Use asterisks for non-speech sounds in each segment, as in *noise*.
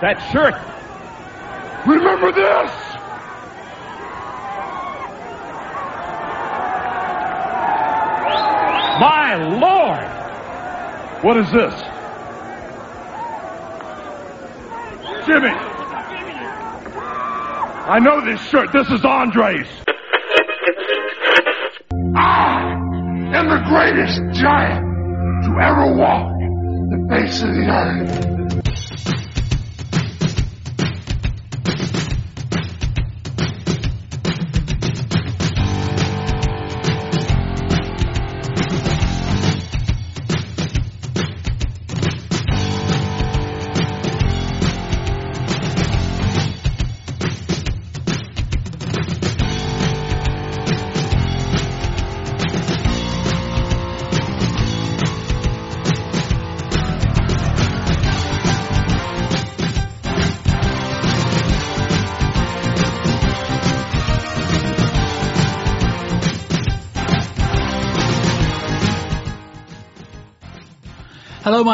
That shirt. Remember this! My Lord! What is this? Jimmy! I know this shirt. This is Andre's. *laughs* I am the greatest giant to ever walk the face of the earth.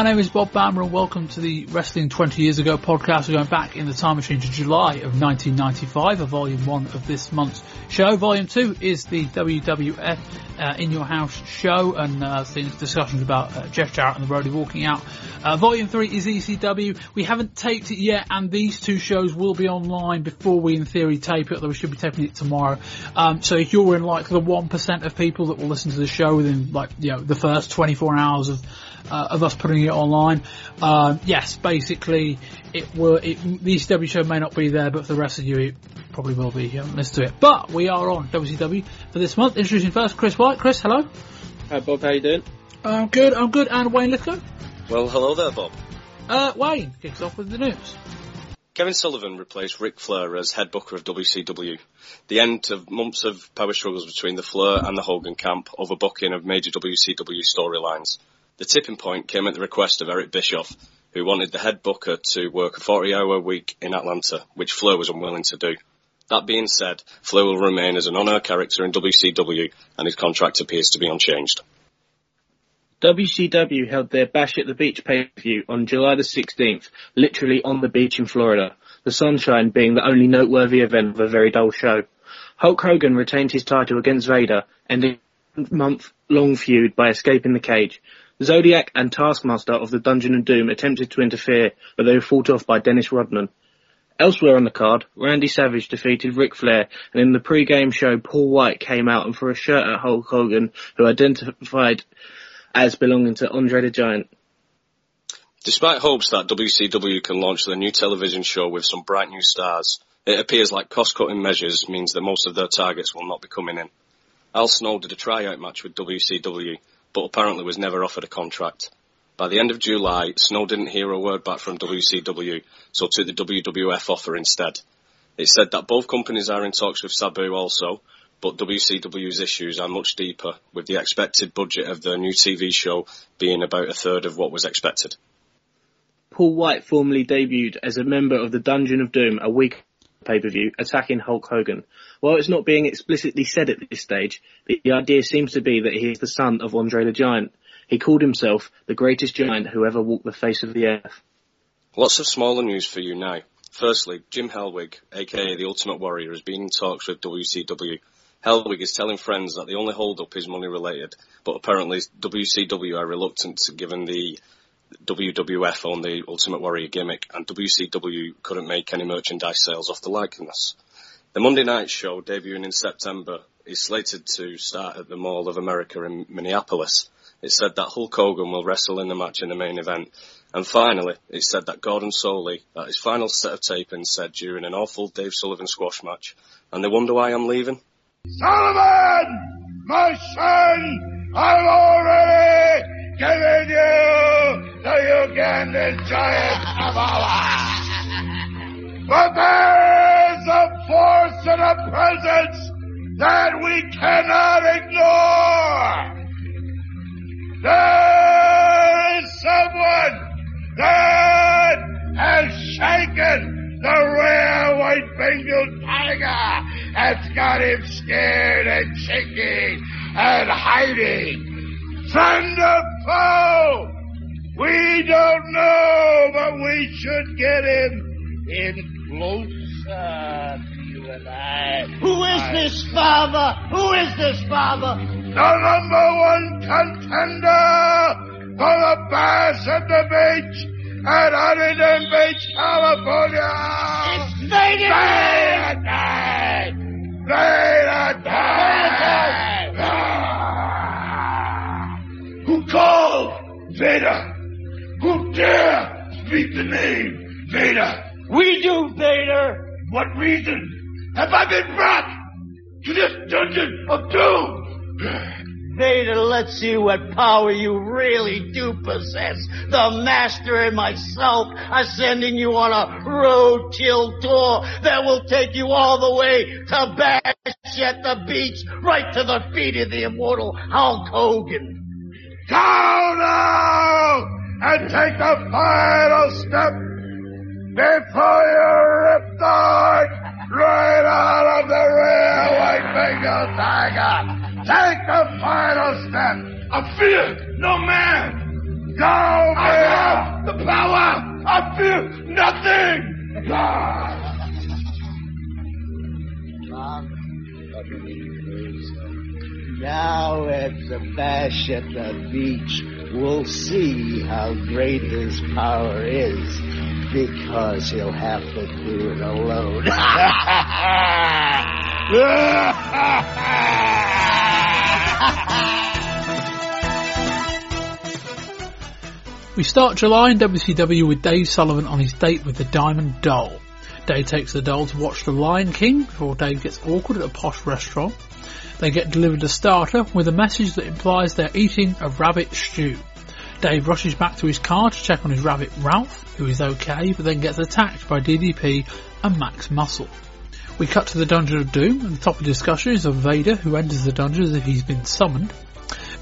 Name is Bob Bamber and welcome to the Wrestling 20 Years Ago podcast. We're going back in the time machine to July of 1995, a volume one of this month's show. Volume two is the WWF uh, In Your House show and uh, things, discussions about uh, Jeff Jarrett and the Roadie walking out. Uh, volume three is ECW. We haven't taped it yet and these two shows will be online before we in theory tape it, although we should be taping it tomorrow. Um, so if you're in like the 1% of people that will listen to the show within like, you know, the first 24 hours of uh, of us putting it online. Um, yes, basically, it will. It, the ECW show may not be there, but for the rest of you, it probably will be. You haven't listened to it, but we are on WCW for this month. Introducing first, Chris White. Chris, hello. Hi Bob, how you doing? I'm good. I'm good. And Wayne Lithgow. Well, hello there, Bob. Uh, Wayne kicks off with the news. Kevin Sullivan replaced Ric Flair as head booker of WCW. The end of months of power struggles between the Flair and the Hogan camp over booking of major WCW storylines. The tipping point came at the request of Eric Bischoff, who wanted the head booker to work a 40 hour week in Atlanta, which Flair was unwilling to do. That being said, Flair will remain as an on-air character in WCW and his contract appears to be unchanged. WCW held their Bash at the Beach pay-per-view on July the 16th, literally on the beach in Florida, the sunshine being the only noteworthy event of a very dull show. Hulk Hogan retained his title against Vader, ending a month-long feud by escaping the cage. Zodiac and Taskmaster of the Dungeon of Doom attempted to interfere, but they were fought off by Dennis Rodman. Elsewhere on the card, Randy Savage defeated Ric Flair, and in the pre-game show, Paul White came out and threw a shirt at Hulk Hogan, who identified as belonging to Andre the Giant. Despite hopes that WCW can launch their new television show with some bright new stars, it appears like cost-cutting measures means that most of their targets will not be coming in. Al Snow did a tryout match with WCW, but apparently was never offered a contract. By the end of July, Snow didn't hear a word back from WCW, so took the WWF offer instead. It said that both companies are in talks with Sabu also, but WCW's issues are much deeper, with the expected budget of the new TV show being about a third of what was expected. Paul White formally debuted as a member of the Dungeon of Doom a week pay-per-view, attacking Hulk Hogan. While it's not being explicitly said at this stage, the idea seems to be that he is the son of Andre the Giant. He called himself the greatest giant who ever walked the face of the earth. Lots of smaller news for you now. Firstly, Jim Hellwig, aka the Ultimate Warrior, has been in talks with WCW. Hellwig is telling friends that the only hold-up is money related, but apparently WCW are reluctant to given the WWF on the Ultimate Warrior gimmick, and WCW couldn't make any merchandise sales off the likeness. The Monday night show, debuting in September, is slated to start at the Mall of America in Minneapolis. It said that Hulk Hogan will wrestle in the match in the main event. And finally, it said that Gordon Solie, at his final set of tapings, said during an awful Dave Sullivan squash match, and they wonder why I'm leaving? Sullivan! My son! I've already given you the Ugandan giant Kamala! But there's a force and a presence that we cannot ignore! There is someone that has shaken the rare white Bengal tiger that's got him scared and shaking and hiding. Foe, we don't know, but we should get him in closer to you and I. Who is this father? Who is this father? The number one contender for the Bash at the Beach at Huntington Beach, California. It's Vader! Vader! Vader! Ah! Who called Vader? Who dare speak the name Vader? We do, Vader! What reason have I been brought to this dungeon of doom? Vader, let's see what power you really do possess. The Master and myself are sending you on a road kill tour that will take you all the way to Bash at the Beach, right to the feet of the immortal Hulk Hogan. Go now and take the final step fear no man. Go, I have the power. I fear nothing. Ah. Now at the Bash at the Beach, we'll see how great his power is. Because he'll have to do it alone. *laughs* *laughs* We start July in WCW with Dave Sullivan on his date with the Diamond Doll. Dave takes the doll to watch The Lion King before Dave gets awkward at a posh restaurant. They get delivered a starter with a message that implies they're eating a rabbit stew. Dave rushes back to his car to check on his rabbit Ralph, who is okay, but then gets attacked by DDP and Max Muscle. We cut to the Dungeon of Doom, and the topic of discussion is of Vader, who enters the dungeon as if he's been summoned.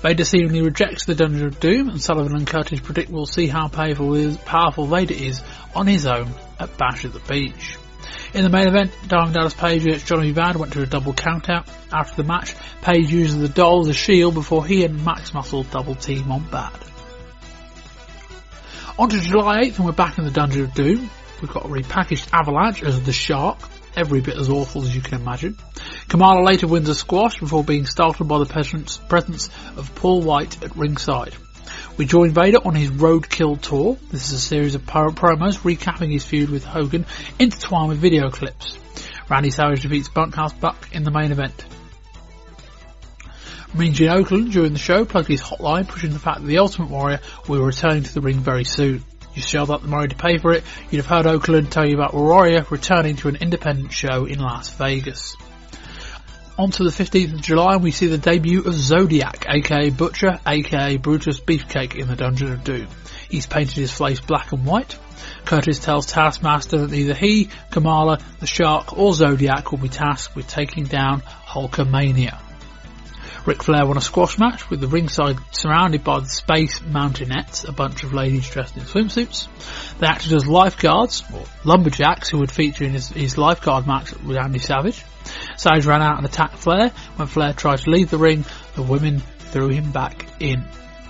Vader seemingly rejects the Dungeon of Doom, and Sullivan and Curtis predict we'll see how powerful, is, powerful Vader is on his own at Bash at the Beach. In the main event, Diamond Dallas Page against Johnny Badd went to a double countout. After the match, Page uses the doll as a shield before he and Max Muscle double team on Badd. On to July 8th and we're back in the Dungeon of Doom. We've got a repackaged Avalanche as the Shark, every bit as awful as you can imagine. Kamala later wins a squash before being startled by the presence of Paul White at ringside. We join Vader on his roadkill tour. This is a series of promos recapping his feud with Hogan, intertwined with video clips. Randy Savage defeats Bunkhouse Buck in the main event. Mean Gene Okerlund during the show plugged his hotline, pushing the fact that the Ultimate Warrior will be returning to the ring very soon. You shelled out the money to pay for it, you'd have heard Okerlund tell you about Warrior returning to an independent show in Las Vegas. On to the 15th of July we see the debut of Zodiac, aka Butcher, aka Brutus Beefcake in the Dungeon of Doom. He's painted his face black and white. Curtis tells Taskmaster that neither he, Kamala, the Shark, or Zodiac will be tasked with taking down Hulkamania. Ric Flair won a squash match with the ringside surrounded by the Space Mountainettes, a bunch of ladies dressed in swimsuits. They acted as lifeguards, or lumberjacks, who would feature in his, his lifeguard match with Andy Savage. Savage ran out and attacked Flair. When Flair tried to leave the ring, the women threw him back in.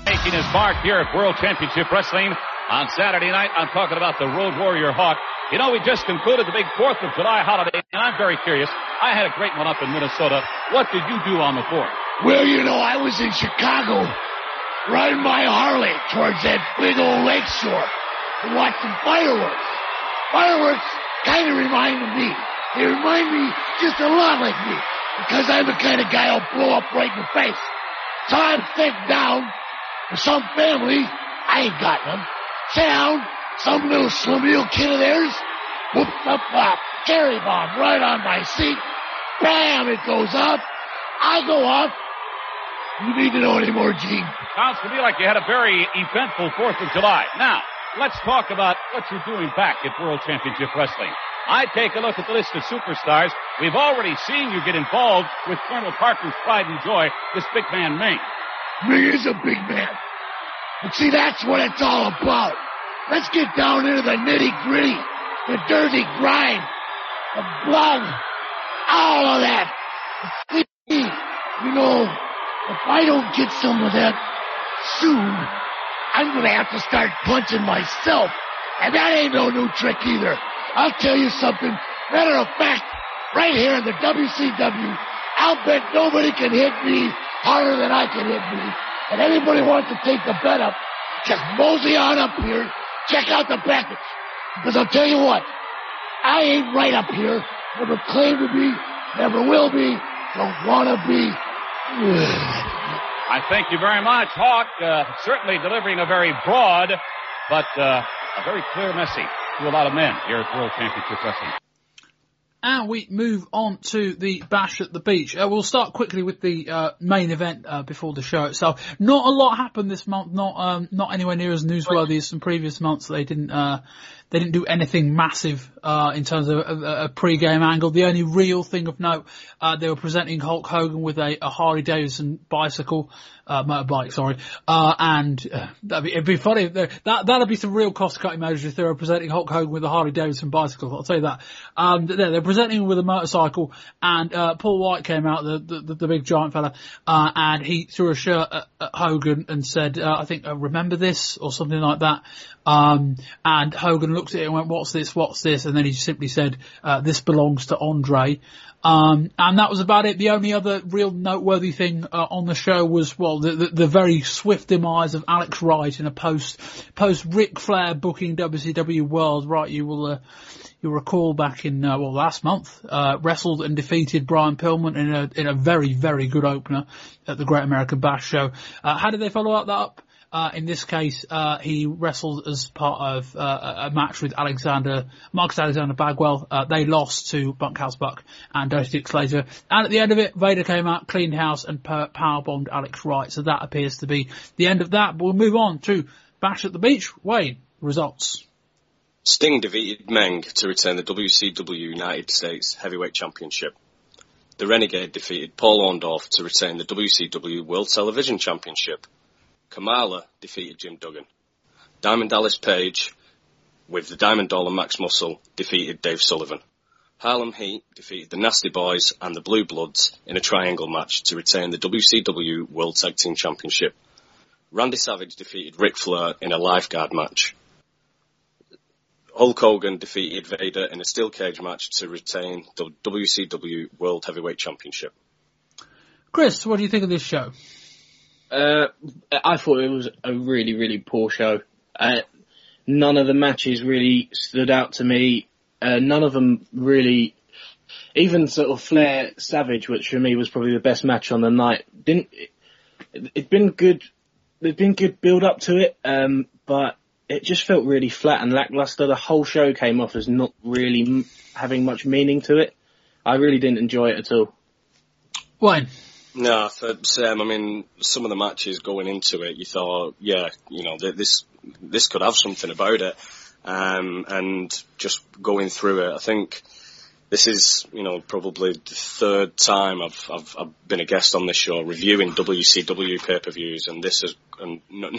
Making his mark here at World Championship Wrestling on Saturday night. I'm talking about the Road Warrior Hawk. You know, we just concluded the big 4th of July holiday, and I'm very curious. I had a great one up in Minnesota. What did you do on the 4th? Well, you know, I was in Chicago riding my Harley towards that big old lake shore watch some fireworks. Fireworks kind of remind me. They remind me just a lot like me because I'm the kind of guy who'll blow up right in the face. So I'm down for some family. I ain't got none. Down, some little schlemiel kid of theirs whooped up a cherry bomb right on my seat. Bam! It goes up. I go up. You need to know any more, Gene. Sounds to me like you had a very eventful 4th of July. Now, let's talk about what you're doing back at World Championship Wrestling. I take a look at the list of superstars. We've already seen you get involved with Colonel Parker's pride and joy, this big man Meng. Meng is a big man. But see, that's what it's all about. Let's get down into the nitty gritty, the dirty grind, the blood, all of that. See, you know, if I don't get some of that soon, I'm gonna have to start punching myself. And that ain't no new trick either. I'll tell you something. Matter of fact, right here in the WCW, I'll bet nobody can hit me harder than I can hit me. And anybody wants to take the bet up, just mosey on up here, check out the package. Because I'll tell you what, I ain't right up here, never claim to be, never will be, don't wanna be. I thank you very much, Hawk. Uh, certainly delivering a very broad, but uh, a very clear message to a lot of men here at World Championship Wrestling. And we move on to the bash at the beach. Uh, we'll start quickly with the uh, main event uh, before the show itself. Not a lot happened this month. Not um, not anywhere near as newsworthy as some previous months. They didn't uh, they didn't do anything massive uh, in terms of a, a, pre-game angle. The only real thing of note, uh, they were presenting Hulk Hogan with a, a Harley Davidson bicycle, uh, motorbike, sorry, uh, and uh, that'd be, it'd be funny. That that'd be some real cost-cutting measures if they were presenting Hulk Hogan with a Harley Davidson bicycle. I'll tell you that. Um, they're, they're presenting him with a motorcycle, and uh, Paul White came out, the the, the big giant fella, and he threw a shirt at, at Hogan and said, I think, remember this or something like that. Um, and Hogan looked at it and went, "What's this? What's this?" And then he simply said, uh, "This belongs to Andre." Um, and that was about it. The only other real noteworthy thing uh, on the show was, well, the, the, the, very swift demise of Alex Wright in a post post Ric Flair booking WCW World. Right, you will uh, you'll recall back in uh, well last month uh, wrestled and defeated Brian Pillman in a in a very very good opener at the Great American Bash show. Uh, how did they follow up that up? Uh, in this case, uh, he wrestled as part of uh, a match with Alexander, Marcus Alexander Bagwell. Uh, they lost to Bunkhouse Buck and Dirty Dick Slater. And at the end of it, Vader came out, cleaned house, and power bombed Alex Wright. So that appears to be the end of that. But we'll move on to Bash at the Beach. Wayne, results. Sting defeated Meng to retain the WCW United States Heavyweight Championship. The Renegade defeated Paul Orndorff to retain the WCW World Television Championship. Kamala defeated Jim Duggan. Diamond Dallas Page, with the Diamond Dollar Max Muscle, defeated Dave Sullivan. Harlem Heat defeated the Nasty Boys and the Blue Bloods in a triangle match to retain the WCW World Tag Team Championship. Randy Savage defeated Ric Flair in a lifeguard match. Hulk Hogan defeated Vader in a steel cage match to retain the WCW World Heavyweight Championship. Chris, what do you think of this show? Uh, I thought it was a really, really poor show. Uh, none of the matches really stood out to me. Uh, none of them really, even sort of Flair Savage, which for me was probably the best match on the night, didn't. It, it'd been good. There'd been good build up to it, um, but it just felt really flat and lackluster. The whole show came off as not really m- having much meaning to it. I really didn't enjoy it at all. Wayne. No, for Sam, I mean, some of the matches going into it, you thought, yeah, you know, this this could have something about it, um, and just going through it, I think this is, you know, probably the third time I've I've, I've been a guest on this show reviewing WCW pay-per-views, and this is, and none,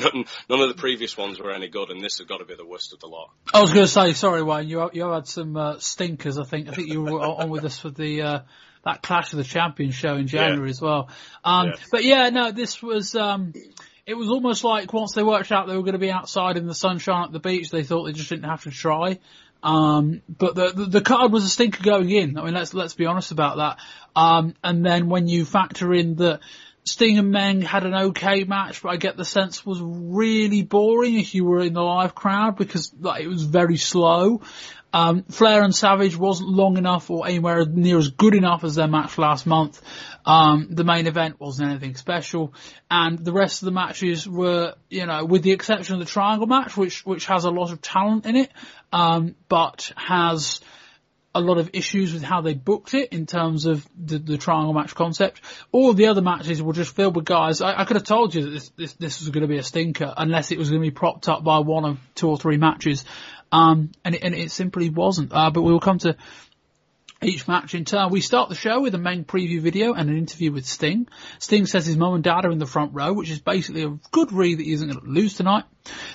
none of the previous ones were any good, and this has got to be the worst of the lot. I was going to say, sorry, Wayne, you you had some uh, stinkers. I think I think you were on with us for the. Uh, that Clash of the Champions show in January yeah. as well. Um, yes. but yeah, no, this was, um, it was almost like once they worked out they were going to be outside in the sunshine at the beach, they thought they just didn't have to try. Um, but the, the, the card was a stinker going in. I mean, let's let's be honest about that. Um, and then when you factor in that Sting and Meng had an okay match, but I get the sense was really boring if you were in the live crowd because like, it was very slow. Um, Flair and Savage wasn't long enough or anywhere near as good enough as their match last month. Um, the main event wasn't anything special, and the rest of the matches were, you know, with the exception of the triangle match, which which has a lot of talent in it, um, but has a lot of issues with how they booked it in terms of the, the triangle match concept. All the other matches were just filled with guys. I, I could have told you that this, this, this was going to be a stinker unless it was going to be propped up by one of two or three matches. Um, and it, and it simply wasn't. Uh, but we will come to each match in turn. We start the show with a main preview video and an interview with Sting. Sting says his mum and dad are in the front row, which is basically a good read that he isn't going to lose tonight.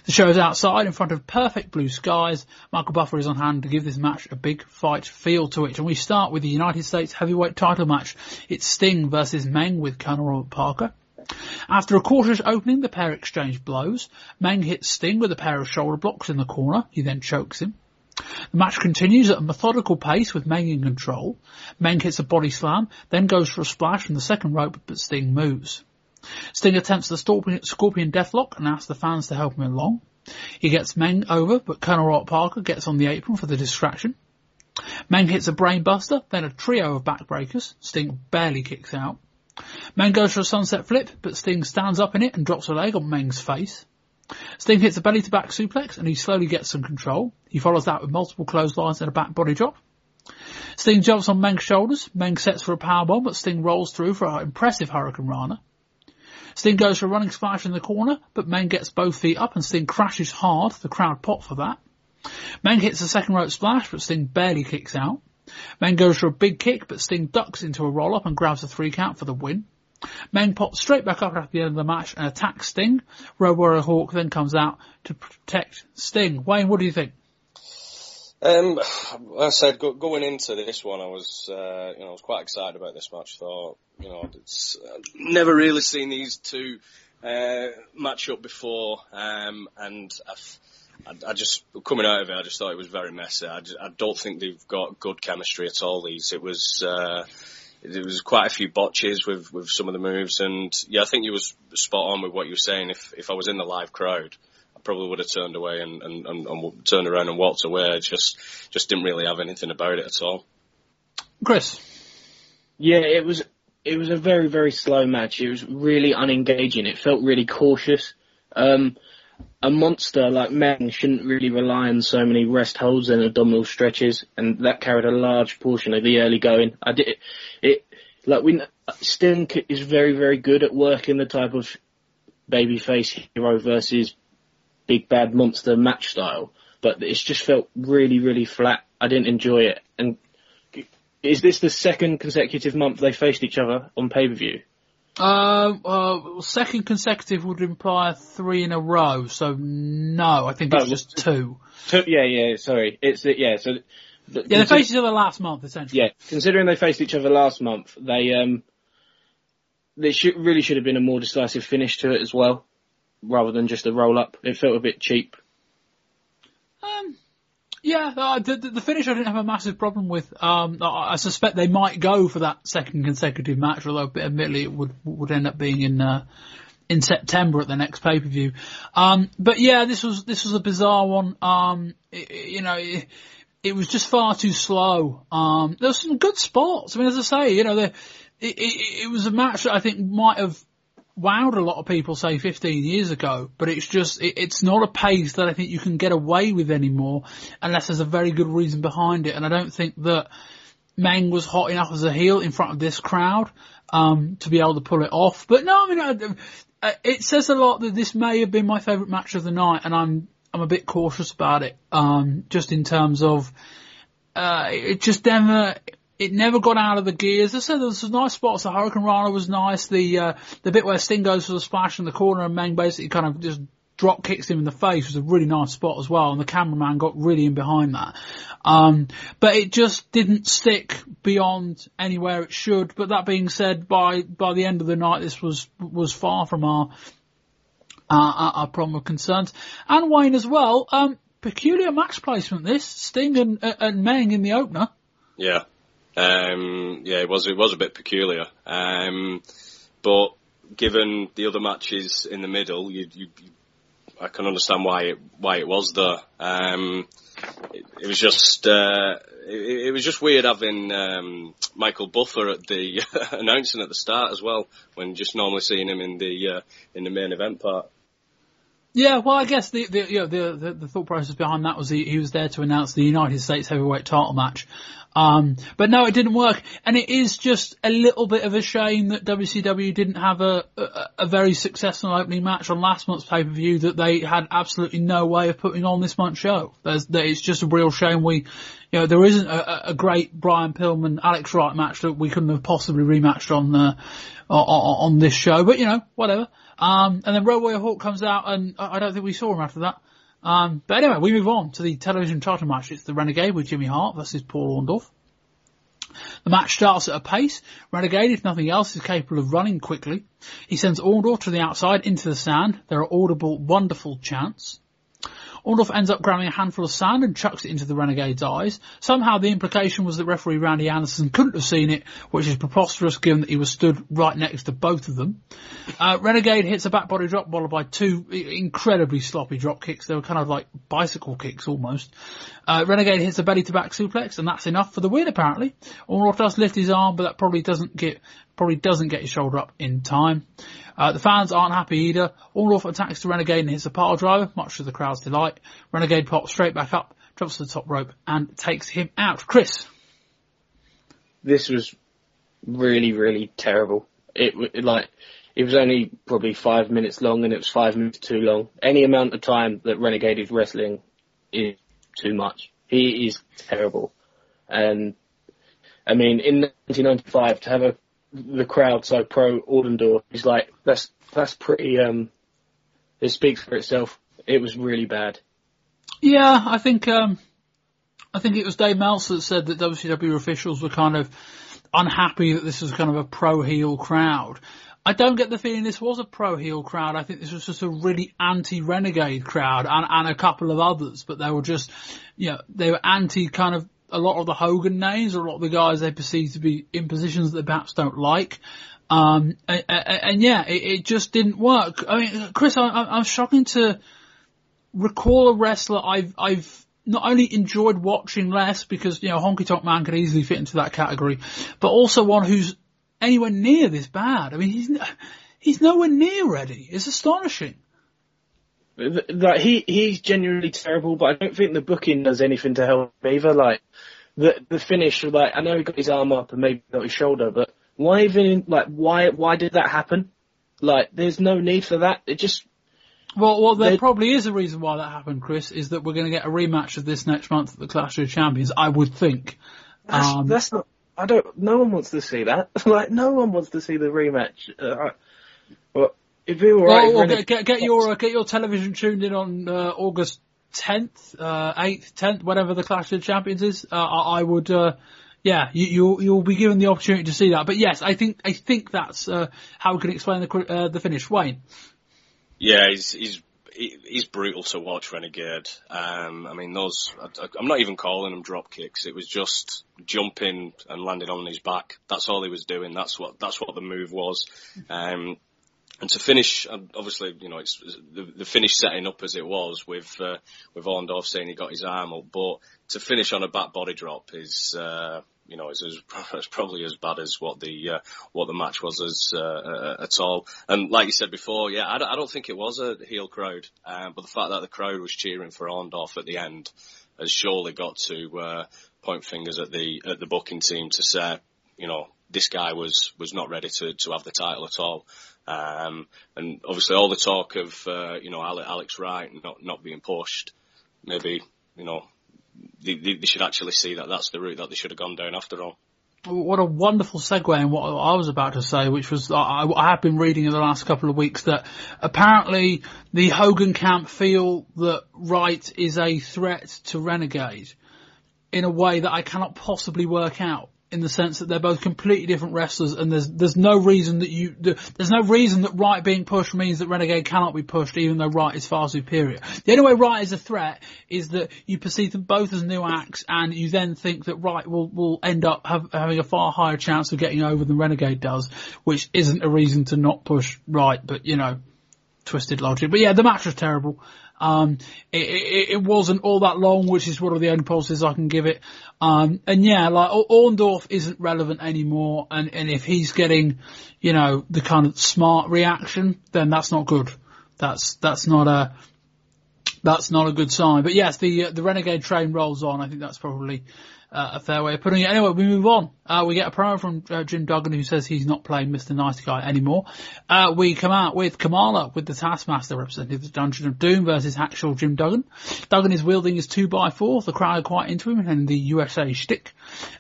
The show is outside in front of perfect blue skies. Michael Buffer is on hand to give this match a big fight feel to it. And we start with the United States heavyweight title match. It's Sting versus Meng with Colonel Robert Parker. After a cautious opening, the pair exchange blows. Meng hits Sting with a pair of shoulder blocks in the corner. He then chokes him. The match continues at a methodical pace with Meng in control. Meng hits a body slam, then goes for a splash from the second rope, but Sting moves. Sting attempts the Scorpion, Deathlock and asks the fans to help him along. He gets Meng over, but Colonel Robert Parker gets on the apron for the distraction. Meng hits a brainbuster, then a trio of backbreakers. Sting barely kicks out. Meng goes for a sunset flip, but Sting stands up in it and drops a leg on Meng's face. Sting hits a belly to back suplex and he slowly gets some control. He follows that with multiple clotheslines and a back body drop. Sting jumps on Meng's shoulders. Meng sets for a powerbomb, but Sting rolls through for an impressive Hurricane Rana. Sting goes for a running splash in the corner, but Meng gets both feet up and Sting crashes hard. The crowd pop for that. Meng hits a second rope splash, but Sting barely kicks out. Meng goes for a big kick, but Sting ducks into a roll up and grabs a three count for the win. Meng pops straight back up at the end of the match and attacks Sting. Road Warrior Hawk then comes out to protect Sting. Wayne, what do you think? Um, I said, go, going into this one, I was, uh, you know, I was quite excited about this match. Thought, you know, it's uh, never really seen these two uh, match up before, um, and I've, I, I, just coming out of it, I just thought it was very messy. I, just, I don't think they've got good chemistry at all. These, it was. Uh, there was quite a few botches with, with some of the moves, and yeah, I think you was spot on with what you were saying. If if I was in the live crowd, I probably would have turned away and, and, and, and turned around and walked away. I just just didn't really have anything about it at all. Chris, yeah, it was it was a very very slow match. It was really unengaging. It felt really cautious. Um, a monster like Meng shouldn't really rely on so many rest holds and abdominal stretches, and that carried a large portion of the early going. I did it, it like we Sting is very very good at working the type of babyface hero versus big bad monster match style, but it's just felt really really flat. I didn't enjoy it. And is this the second consecutive month they faced each other on pay per view? Um, uh, second consecutive would imply three in a row, so no, I think it's oh, just two. two. Yeah, yeah, sorry. It's, yeah, so. The, yeah, they faced each other last month, essentially. Yeah, considering they faced each other last month, they, um, they should, really should have been a more decisive finish to it as well, rather than just a roll up. It felt a bit cheap. Um, yeah, uh, the, the finish I didn't have a massive problem with. Um, I, I suspect they might go for that second consecutive match, although admittedly it would would end up being in uh, in September at the next pay per view. Um, but yeah, this was this was a bizarre one. Um, it, you know. It, it was just far too slow. Um, there were some good spots. I mean, as I say, you know, the, it, it, it was a match that I think might have wowed a lot of people, say 15 years ago, but it's just, it, it's not a pace that I think you can get away with anymore unless there's a very good reason behind it. And I don't think that Meng was hot enough as a heel in front of this crowd, um, to be able to pull it off. But no, I mean, I, it says a lot that this may have been my favourite match of the night and I'm, I'm a bit cautious about it, um, just in terms of, uh, it just never, it never got out of the gears. I said there was some nice spots. The Hurricane Rana was nice. The uh, the bit where Sting goes for the splash in the corner and Meng basically kind of just drop kicks him in the face was a really nice spot as well. And the cameraman got really in behind that. Um, but it just didn't stick beyond anywhere it should. But that being said, by by the end of the night, this was was far from our our, our problem of concerns. And Wayne as well. Um, peculiar match placement. This Sting and, and Meng in the opener. Yeah. Um, yeah, it was it was a bit peculiar, um, but given the other matches in the middle, you, you, I can understand why it why it was there. Um, it, it, was just uh, it, it, was just weird having um, Michael Buffer at the *laughs* announcing at the start as well, when just normally seeing him in the uh, in the main event part. Yeah, well, I guess the the you know, the, the, the thought process behind that was he, he was there to announce the United States heavyweight title match, um, but no, it didn't work, and it is just a little bit of a shame that WCW didn't have a a, a very successful opening match on last month's pay per view that they had absolutely no way of putting on this month's show. There's, there, it's just a real shame we, you know, there isn't a, a great Brian Pillman Alex Wright match that we couldn't have possibly rematched on uh, on, on this show, but you know, whatever. Um, and then Road Warrior Hawk comes out, and I don't think we saw him after that. Um, but anyway, we move on to the television title match. It's the Renegade with Jimmy Hart versus Paul Orndorff. The match starts at a pace. Renegade, if nothing else, is capable of running quickly. He sends Orndorff to the outside into the sand. There are audible, Orndorff chants. Orndorff ends up grabbing a handful of sand and chucks it into the Renegade's eyes. Somehow the implication was that referee Randy Anderson couldn't have seen it, which is preposterous given that he was stood right next to both of them. Uh, Renegade hits a back body drop followed by two incredibly sloppy drop kicks. They were kind of like bicycle kicks almost. Uh, Renegade hits a belly to back suplex and that's enough for the win apparently. Orndorff does lift his arm, but that probably doesn't get, probably doesn't get his shoulder up in time. Uh, the fans aren't happy either. Orndorff attacks the Renegade and hits a pile driver, much to the crowd's delight. Renegade pops straight back up, drops to the top rope and takes him out. Chris. This was really, really terrible. It, it like, it was only probably five minutes long and it was five minutes too long. Any amount of time that Renegade is wrestling is too much. He is terrible. And, I mean, in 1995, to have a, the crowd so pro Orndorff is like, that's, that's pretty, um, it speaks for itself. It was really bad. Yeah, I think, um, I think it was Dave Meltzer that said that WCW officials were kind of unhappy that this was kind of a pro heel crowd. I don't get the feeling this was a pro heel crowd. I think this was just a really anti renegade crowd and, and a couple of others, but they were just, you know, they were anti kind of a lot of the Hogan names or a lot of the guys they perceive to be in positions that they perhaps don't like. Um, and, and, and yeah, it, it, just didn't work. I mean, Chris, I, I'm struggling to recall a wrestler I've, I've not only enjoyed watching less because, you know, Honky Tonk Man could easily fit into that category, but also one who's anywhere near this bad. I mean, he's he's nowhere near ready. It's astonishing. Like he he's genuinely terrible, but I don't think the booking does anything to help either. Like the the finish, like I know he got his arm up and maybe not his shoulder, but why even like why why did that happen? Like there's no need for that. It just well, well, there probably is a reason why that happened, Chris. Is that we're going to get a rematch of this next month at the Clash of Champions? I would think. That's, um, that's not I don't. No one wants to see that. *laughs* like no one wants to see the rematch. Uh, but if you were well, well get, get, get your uh, get your television tuned in on uh, August tenth, uh, eighth, tenth, whatever the Clash of Champions is. Uh, I, I, would. Uh, yeah, you, you'll you'll be given the opportunity to see that. But yes, I think I think that's how we can explain the the finish. Wayne. Yeah, he's he's he's brutal to watch, Renegade. Um, I mean, those, I'm not even calling them drop kicks. It was just jumping and landing on his back. That's all he was doing. That's what, that's what the move was. Um, and to finish, obviously, you know, it's the, the finish setting up as it was with, uh, with Orndorff saying he got his arm up, but to finish on a back body drop is, uh, you know, it's, *laughs* it's probably as bad as what the uh, what the match was as uh, uh, at all. And like you said before, yeah, I don't, I don't think it was a heel crowd, um, but the fact that the crowd was cheering for Orndorff at the end has surely got to uh, point fingers at the at the booking team to say, you know, this guy was was not ready to to have the title at all. Um, and obviously all the talk of uh, you know Alex Wright not not being pushed, maybe you know they, they, should actually see that that's the route that they should have gone down after all. What a wonderful segue in what I was about to say, which was I, I have been reading in the last couple of weeks that apparently the Hogan camp feel that Wright is a threat to Renegade in a way that I cannot possibly work out in the sense that they're both completely different wrestlers, and there's there's no reason that you there's no reason that Wright being pushed means that Renegade cannot be pushed, even though Wright is far superior. The only way Wright is a threat is that you perceive them both as new acts, and you then think that Wright will will end up have, having a far higher chance of getting over than Renegade does, which isn't a reason to not push Wright, but you know, twisted logic. But yeah, the match was terrible. Um, it, it, it, wasn't all that long, which is one of the only positives I can give it. Um, and yeah, like Orndorff isn't relevant anymore, and, and if he's getting, you know, the kind of smart reaction, then that's not good. That's that's not a that's not a good sign. But yes, the uh, the renegade train rolls on. I think that's probably uh, a fair way of putting it. Anyway, we move on. Uh, we get a promo from uh, Jim Duggan who says he's not playing Mr. Nice Guy anymore. Uh, we come out with Kamala with the Taskmaster representing the Dungeon of Doom versus actual Jim Duggan. Duggan is wielding his 2x4. The crowd are quite into him and the USA shtick.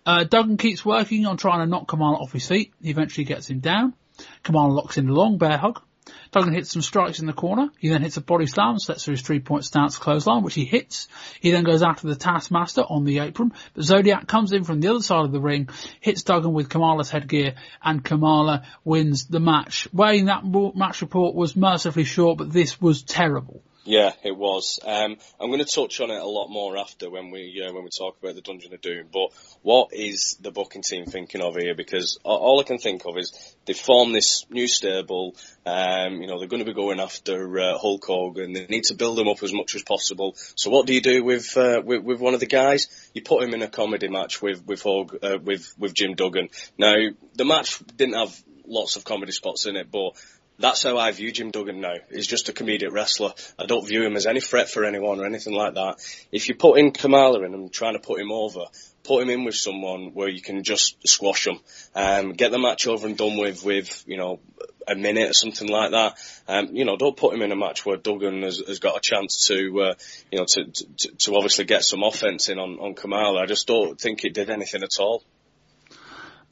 Uh, Duggan keeps working on trying to knock Kamala off his feet. He eventually gets him down. Kamala locks in a long bear hug. Duggan hits some strikes in the corner. He then hits a body slam, sets through his three point stance clothesline, which he hits. He then goes after the Taskmaster on the apron, but Zodiac comes in from the other side of the ring, hits Duggan with Kamala's headgear, and Kamala wins the match. Wayne, that match report was mercifully short, but this was terrible. Yeah, it was. Um, I'm going to touch on it a lot more after when we uh, when we talk about the Dungeon of Doom. But what is the booking team thinking of here? Because all I can think of is they formed this new stable. Um, you know, they're going to be going after uh, Hulk Hogan. They need to build him up as much as possible. So what do you do with uh, with, with, one of the guys? You put him in a comedy match with with Hog, uh, with with Jim Duggan. Now the match didn't have lots of comedy spots in it, but that's how I view Jim Duggan now. He's just a comedic wrestler. I don't view him as any threat for anyone or anything like that. If you put in Kamala in and trying to put him over, put him in with someone where you can just squash him, um, get the match over and done with with you know a minute or something like that. Um, you know, don't put him in a match where Duggan has, has got a chance to uh, you know to, to to obviously get some offense in on on Kamala. I just don't think it did anything at all.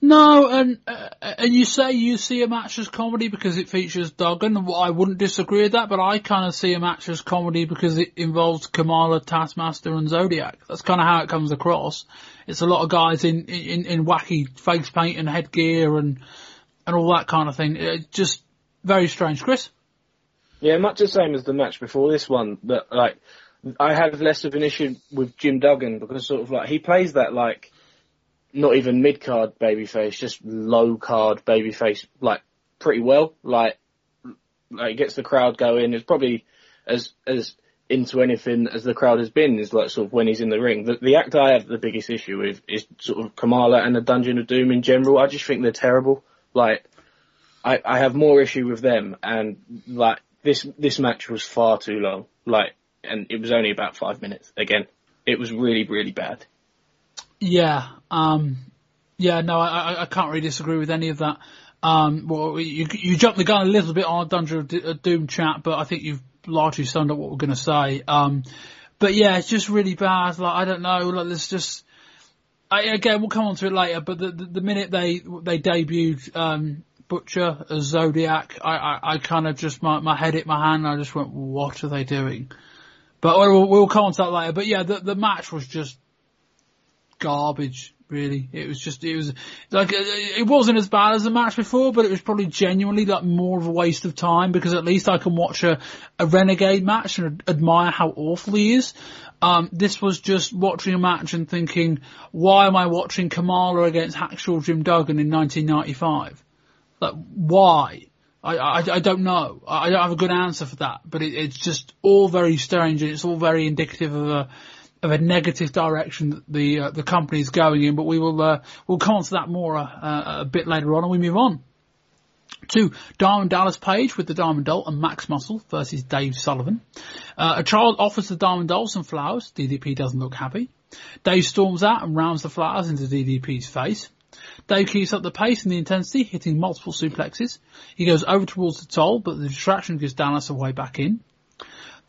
No, and uh, and you say you see a match as comedy because it features Duggan. I wouldn't disagree with that, but I kind of see a match as comedy because it involves Kamala, Taskmaster, and Zodiac. That's kind of how it comes across. It's a lot of guys in in, in wacky face paint and headgear and and all that kind of thing. It's just very strange, Chris. Yeah, much the same as the match before this one. That like I have less of an issue with Jim Duggan because sort of like he plays that like not even mid card babyface, just low card babyface, like pretty well. Like, like gets the crowd going. It's probably as as into anything as the crowd has been is like sort of when he's in the ring. The, the act I have the biggest issue with is sort of Kamala and the Dungeon of Doom in general. I just think they're terrible. Like, I I have more issue with them, and like this this match was far too long. Like, and it was only about five minutes. Again, it was really really bad. Yeah, um, yeah, no, I, I can't really disagree with any of that. Um, well, you, you jumped the gun a little bit on Dungeon of Doom chat, but I think you've largely summed up what we're going to say. Um, but yeah, it's just really bad. Like, I don't know, like, there's just, I, again, we'll come on to it later, but the, the, the minute they, they debuted, um, Butcher as Zodiac, I, I, I kind of just, my, my head hit my hand and I just went, what are they doing? But we'll, we'll come on to that later. But yeah, the, the match was just garbage. Really, it was just it was like uh, it wasn't as bad as the match before, but it was probably genuinely like more of a waste of time because at least I can watch a, a renegade match and admire how awful he is. Um, this was just watching a match and thinking, why am I watching Kamala against Hacksaw Jim Duggan in 1995? Like, why? I, I, I don't know. I don't have a good answer for that, but it, it's just all very strange and it's all very indicative of a, of a negative direction that the uh, the company is going in, but we will uh, we'll come on to that more uh, a bit later on, and we move on to Diamond Dallas Page with the Diamond Doll and Max Muscle versus Dave Sullivan. Uh, a child offers the Diamond Doll some flowers. DDP doesn't look happy. Dave storms out and rounds the flowers into DDP's face. Dave keeps up the pace and the intensity, hitting multiple suplexes. He goes over towards the toll, but the distraction gives Dallas a way back in.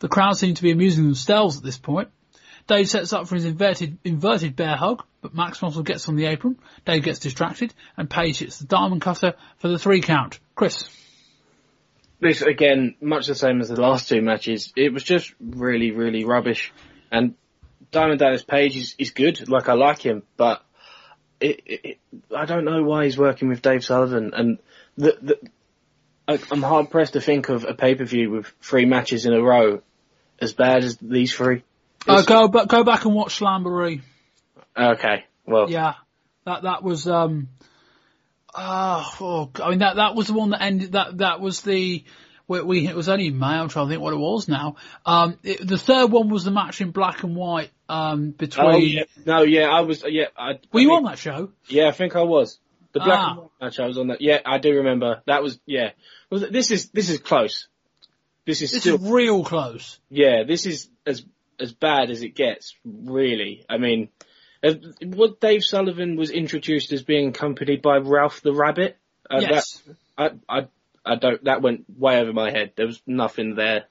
The crowd seem to be amusing themselves at this point. Dave sets up for his inverted, inverted bear hug, but Max Muscle gets on the apron. Dave gets distracted, and Page hits the diamond cutter for the three count. Chris. This again, much the same as the last two matches. It was just really, really rubbish. And Diamond Dallas Page is, is good. Like I like him, but it, it, I don't know why he's working with Dave Sullivan. And the, the, I, I'm hard pressed to think of a pay per view with three matches in a row as bad as these three. Uh, go, but go back and watch Slamboree. Okay. Well. Yeah. That, that was, um, uh, oh, I mean, that, that was the one that ended, that, that was the, we, we it was only May, I'm trying to think what it was now. Um, it, the third one was the match in black and white, um, between. Oh, yeah. No, yeah, I was, yeah, I. Were I you think, on that show? Yeah, I think I was. The black Ah. and white match, I was on that. Yeah, I do remember. That was, yeah. Was This is, this is close. This is This still, is real close. yeah, this is as, as bad as it gets, really. I mean, what Dave Sullivan was introduced as being accompanied by Ralph the Rabbit. Uh, yes. That, I, I, I don't, that went way over my head. There was nothing there.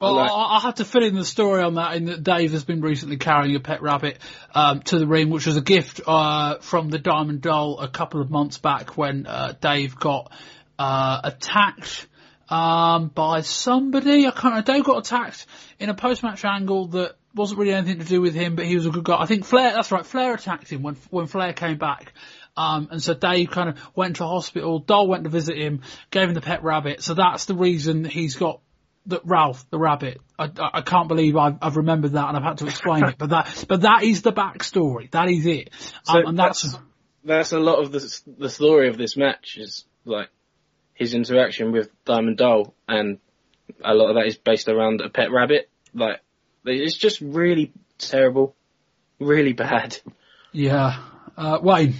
Well. I, I had to fill in the story on that in that Dave has been recently carrying a pet rabbit um, to the ring, which was a gift uh, from the Diamond Doll a couple of months back when uh, Dave got uh, attacked um, by somebody. I can't. Dave got attacked in a post-match angle that wasn't really anything to do with him, but he was a good guy. I think Flair. That's right. Flair attacked him when when Flair came back. Um, and so Dave kind of went to hospital. Doll went to visit him, gave him the pet rabbit. So that's the reason he's got the Ralph, the rabbit. I, I, I can't believe I've, I've remembered that and I've had to explain it, but that, but that is the backstory. That is it. So Um, and that's, that's that's a lot of the the story of this match is like his interaction with Diamond Doll, and a lot of that is based around a pet rabbit. Like it's just really terrible, really bad. yeah. Uh, Wayne.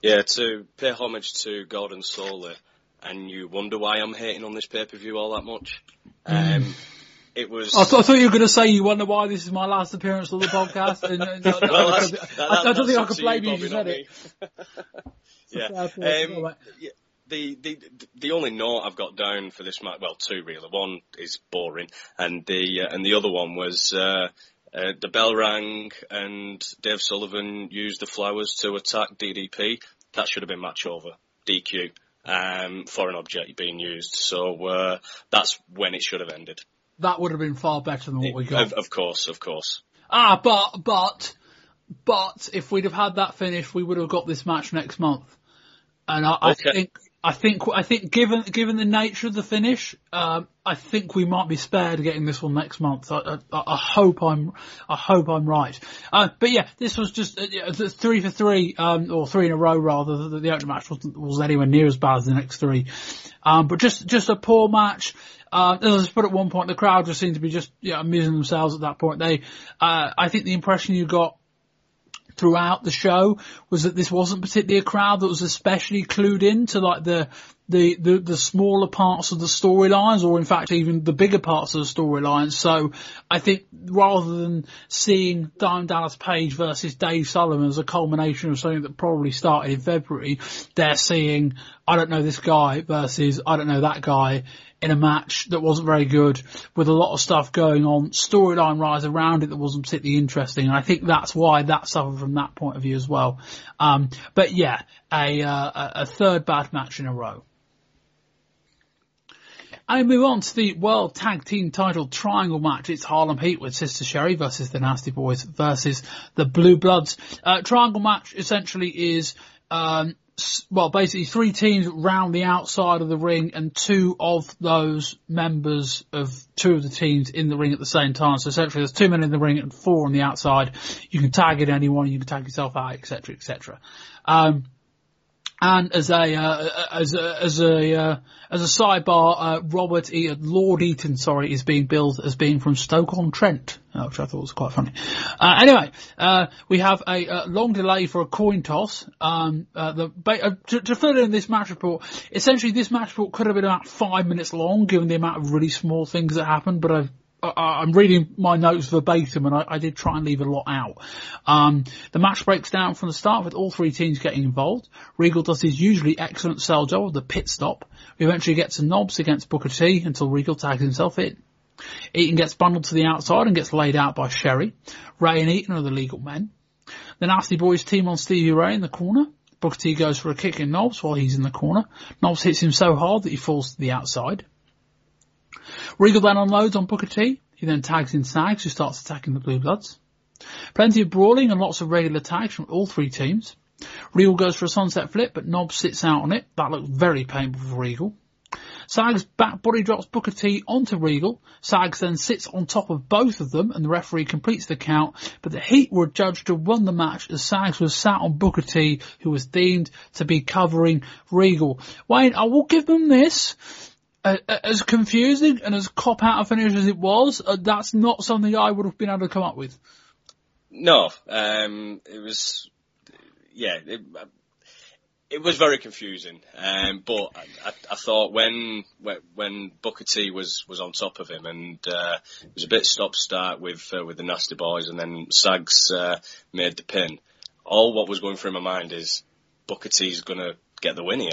Yeah, to pay homage to Gordon Solie, and you wonder why I'm hating on this pay per view all that much. Um, it was. I, th- I thought you were going to say you wonder why this is my last appearance on the podcast. and, and, *laughs* Well, I, that's- I- that- I don't think I up could blame you if you said it. *laughs* yeah. Um, yeah, the, the the only note I've got down for this match, well, two really. One is boring, and the uh, and the other one was uh, uh, the bell rang, and Dave Sullivan used the flowers to attack DDP. That should have been match over, DQ, um, for an object being used. So uh, that's when it should have ended. That would have been far better than what we got. Of, of course, of course. Ah, but, but, but, if we'd have had that finish, we would have got this match next month. And I, I think, I think, I think given, given the nature of the finish, um, I think we might be spared getting this one next month. I, I, I hope I'm, I hope I'm right. Uh, but yeah, this was just uh, three for three, um, or three in a row rather. The, the opening match wasn't, was anywhere near as bad as the next three. Um, but just, just a poor match. Uh, as I put at one point, the crowd just seemed to be just, yeah, amusing themselves at that point. They, uh, I think the impression you got throughout the show was that this wasn't particularly a crowd that was especially clued in to like the the the, the smaller parts of the storylines or in fact even the bigger parts of the storylines. So I think rather than seeing Diamond Dallas Page versus Dave Sullivan as a culmination of something that probably started in February, they're seeing I don't know this guy versus I don't know that guy in a match that wasn't very good with a lot of stuff going on, storyline rise around it that wasn't particularly interesting. And I think that's why that suffered from that point of view as well. Um, but yeah, a, uh, a- third bad match in a row. I move on to the World Tag Team Title Triangle match. It's Harlem Heat with Sister Sherri versus the Nasty Boys versus the Blue Bloods. Uh, triangle match essentially is, um, well, basically three teams round the outside of the ring and two of those members of two of the teams in the ring at the same time. So essentially there's two men in the ring and four on the outside. You can tag in anyone, you can tag yourself out, etc., etc. Um, and as a uh, as a as a uh, as a sidebar, uh, Robert e- Lord Eaton, sorry, is being billed as being from Stoke on Trent, uh, which I thought was quite funny. Uh, anyway, uh, we have a, uh long delay for a coin toss. Um, uh, the uh, to, to fill in this match report, essentially this match report could have been about five minutes long, given the amount of really small things that happened. But I've I, I'm reading my notes verbatim, and I, I did try and leave a lot out. Um, the match breaks down from the start with all three teams getting involved. Regal does his usually excellent sell job of the pit stop. We eventually get to Knobbs against Booker T until Regal tags himself in. Eaton gets bundled to the outside and gets laid out by Sherri. Ray and Eaton are the legal men. The Nasty Boys team on Stevie Ray in the corner. Booker T goes for a kick in Knobbs while he's in the corner. Knobbs hits him so hard that he falls to the outside. Regal then unloads on Booker T. He then tags in Sags, who starts attacking the Blue Bloods. Plenty of brawling and lots of regular tags from all three teams. Regal goes for a sunset flip, but Knob sits out on it. That looked very painful for Regal. Sags back body drops Booker T onto Regal. Sags then sits on top of both of them and the referee completes the count, but the Heat were judged to run the match as Sags was sat on Booker T, who was deemed to be covering Regal. Wayne, I will give them this. Uh, as confusing and as cop out a finish as it was, uh, that's not something I would have been able to come up with. No, um, it was, yeah, it, it was very confusing. Um, but I, I thought when when, Booker T was, was on top of him, and uh, it was a bit stop start with uh, with the Nasty Boys, and then Sags uh, made the pin. All what was going through my mind is Booker T's to get the win here.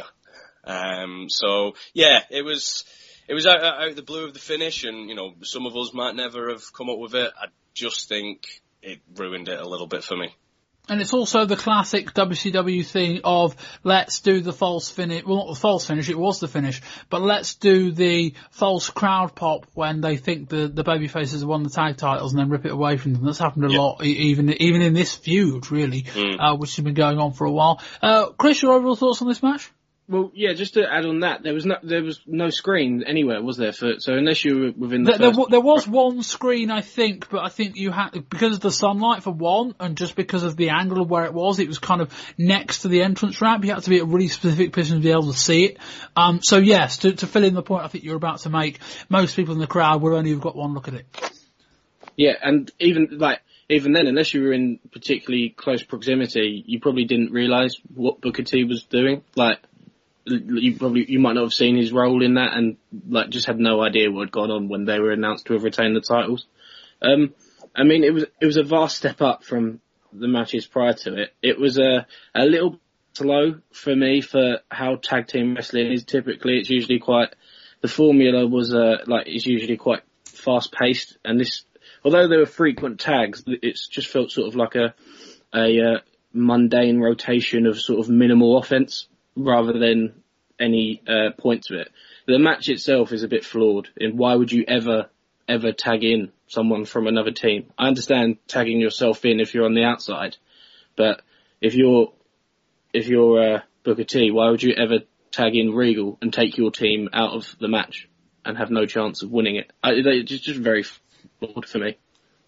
Um, so yeah, it was it was out, out of the blue of the finish, and you know some of us might never have come up with it. I just think it ruined it a little bit for me. And it's also the classic WCW thing of let's do the false finish, well not the false finish, it was the finish, but let's do the false crowd pop when they think the, the baby faces have won the tag titles and then rip it away from them. That's happened a Yeah. lot, even, even in this feud really, uh, which has been going on for a while. Uh, Chris, your overall thoughts on this match? Well, yeah, just to add on that, there was no there was no screen anywhere, was there? For so unless you were within the There, there, first, wa- there was one screen, I think, but I think you had because of the sunlight for one, and just because of the angle of where it was, it was kind of next to the entrance ramp. You had to be at a really specific position to be able to see it. Um, so yes, to, to fill in the point I think you're about to make, most people in the crowd will only have got one look at it. yeah, and even like even then, unless you were in particularly close proximity, you probably didn't realise what Booker T was doing. Like you probably you might not have seen his role in that, and like just had no idea what had gone on when they were announced to have retained the titles. Um, I mean, it was it was a vast step up from the matches prior to it. It was a a little slow for me for how tag team wrestling is. Typically, it's usually quite the formula was uh, like it's usually quite fast paced, and this although there were frequent tags, it's just felt sort of like a a uh, mundane rotation of sort of minimal offense rather than any uh, point to it. The match itself is a bit flawed. In why would you ever ever tag in someone from another team? I understand tagging yourself in if you're on the outside, but if you're if you're uh, Booker T, why would you ever tag in Regal and take your team out of the match and have no chance of winning it? I, it's just very flawed for me.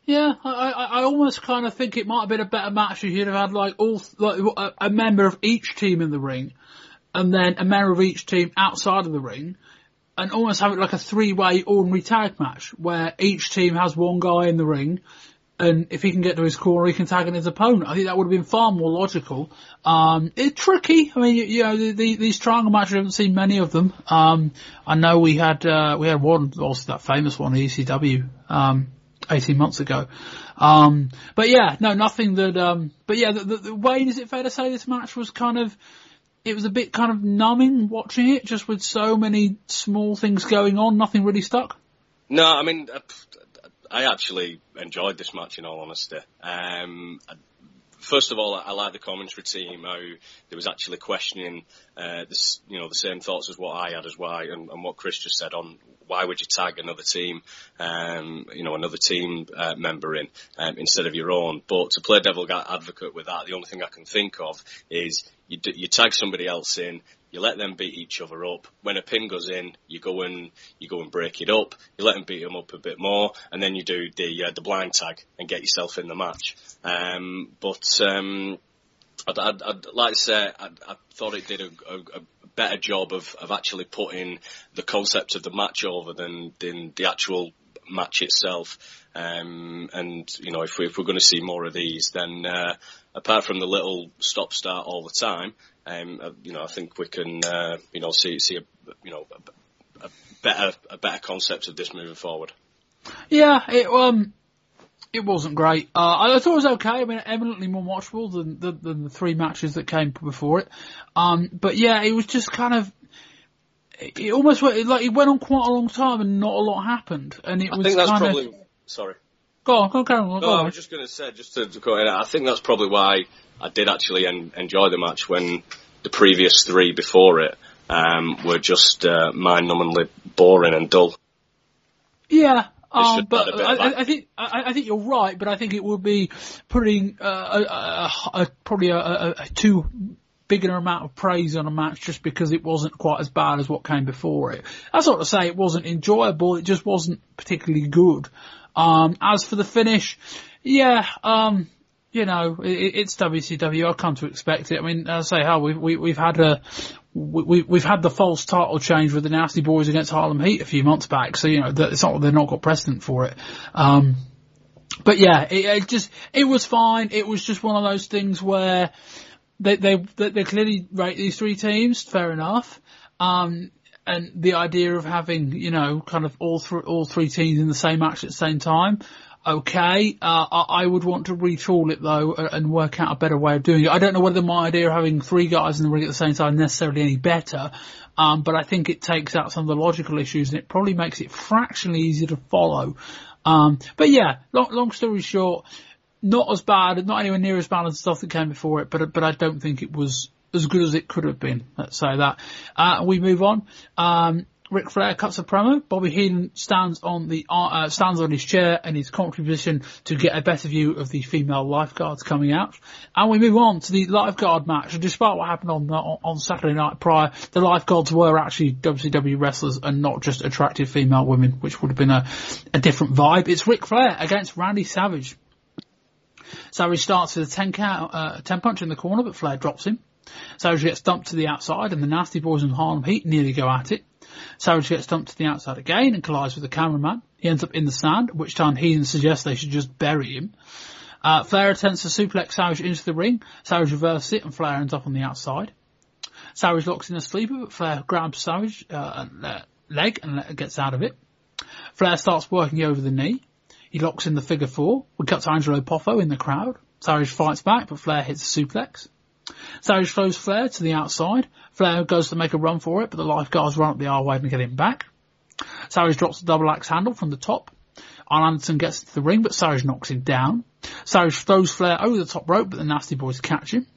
Yeah, I, I, I almost kind of think it might have been a better match if you'd have had like all like a, a member of each team in the ring, and then a member of each team outside of the ring, and almost have it like a three-way ordinary tag match where each team has one guy in the ring, and if he can get to his corner, he can tag in his opponent. I think that would have been far more logical. Um, it's tricky. I mean, you, you know, the, the, these triangle matches, I haven't seen many of them. Um, I know we had, uh, we had one, also that famous one, ECW, um, 18 months ago. Um, but yeah, no, nothing that, um, but yeah, the, the, the Wayne, is it fair to say this match was kind of, it was a bit kind of numbing watching it, just with so many small things going on, nothing really stuck? No, I mean, I, I actually enjoyed this match in all honesty. Um, I- first of all, I, I like the commentary team how there was actually questioning, uh, this, you know, the same thoughts as what I had as why, and, and what Chris just said on why would you tag another team, um, you know, another team uh, member in um, instead of your own. But to play devil advocate with that, the only thing I can think of is you, you tag somebody else in, you let them beat each other up. When a pin goes in, you go and you go and break it up. You let them beat them up a bit more, and then you do the uh, the blind tag and get yourself in the match. Um, but um, I'd, I'd, I'd like to say I, I thought it did a, a, a better job of, of actually putting the concept of the match over than than the actual match itself. Um, and you know, if, we, if we're going to see more of these, then uh, apart from the little stop start all the time, um, uh, you know, I think we can uh, you know see see a you know a, a better a better concept of this moving forward. Yeah, it um, it wasn't great. Uh, I, I thought it was okay. I mean, eminently more watchable than, than than the three matches that came before it. Um, but yeah, it was just kind of. It it almost went, like it went on quite a long time and not a lot happened, and it I was think that's kind probably of. sorry. Go on, go on, on, go No, I was just going to say, just to, to go in, I think that's probably why I did actually en- enjoy the match when the previous three before it um, were just uh, mind-numbingly boring and dull. Yeah, um, but add a bit I, I. Think I, I think you're right, but I think it would be putting uh, a, a, a, probably a too big an amount of praise on a match just because it wasn't quite as bad as what came before it. That's not to say it wasn't enjoyable; it just wasn't particularly good. Um, as for the finish, yeah, um, you know, it, it's WCW. I've come to expect it. I mean, I say, how we've we, we've had a we, we- we've had the false title change with the Nasty Boys against Harlem Heat a few months back, so you know it's not they've not got precedent for it. Um, but yeah, it, it just it was fine. It was just one of those things where they they, they clearly rate these three teams. Fair enough. Um, and the idea of having you know kind of all three all three teams in the same match at the same time. Okay, uh, I, would want to retool it though and work out a better way of doing it. I don't know whether my idea of having three guys in the ring at the same time is necessarily any better, um, but I think it takes out some of the logical issues and it probably makes it fractionally easier to follow. Um, but yeah, long, long story short, not as bad, not anywhere near as bad as stuff that came before it, but but I don't think it was as good as it could have been. Let's say that. Uh, we move on. Um, Ric Flair cuts a promo. Bobby Heenan stands on the uh, stands on his chair in his commentary position to get a better view of the female lifeguards coming out. And we move on to the lifeguard match. And despite what happened on on Saturday night prior, the lifeguards were actually WCW wrestlers and not just attractive female women, which would have been a, a different vibe. It's Ric Flair against Randy Savage. Savage starts with a 10 count, uh, 10 punch in the corner, but Flair drops him. Savage gets dumped to the outside and the Nasty Boys and Harlem Heat nearly go at it. Savage gets dumped to the outside again and collides with the cameraman. He ends up in the sand, which time Heenan suggests they should just bury him. Uh, Flair attempts to suplex Savage into the ring. Savage reverses it and Flair ends up on the outside. Savage locks in a sleeper, but Flair grabs Savage uh, leg and gets out of it. Flair starts working over the knee. He locks in the figure four. We cut to Angelo Poffo in the crowd. Savage fights back, but Flair hits a suplex. Savage throws Flair to the outside. Flair goes to make a run for it, but the lifeguards run up the R wave and get him back. Savage drops the double axe handle from the top. Arn Anderson gets to the ring, but Savage knocks him down. Savage throws Flair over the top rope, but the Nasty Boys catch him.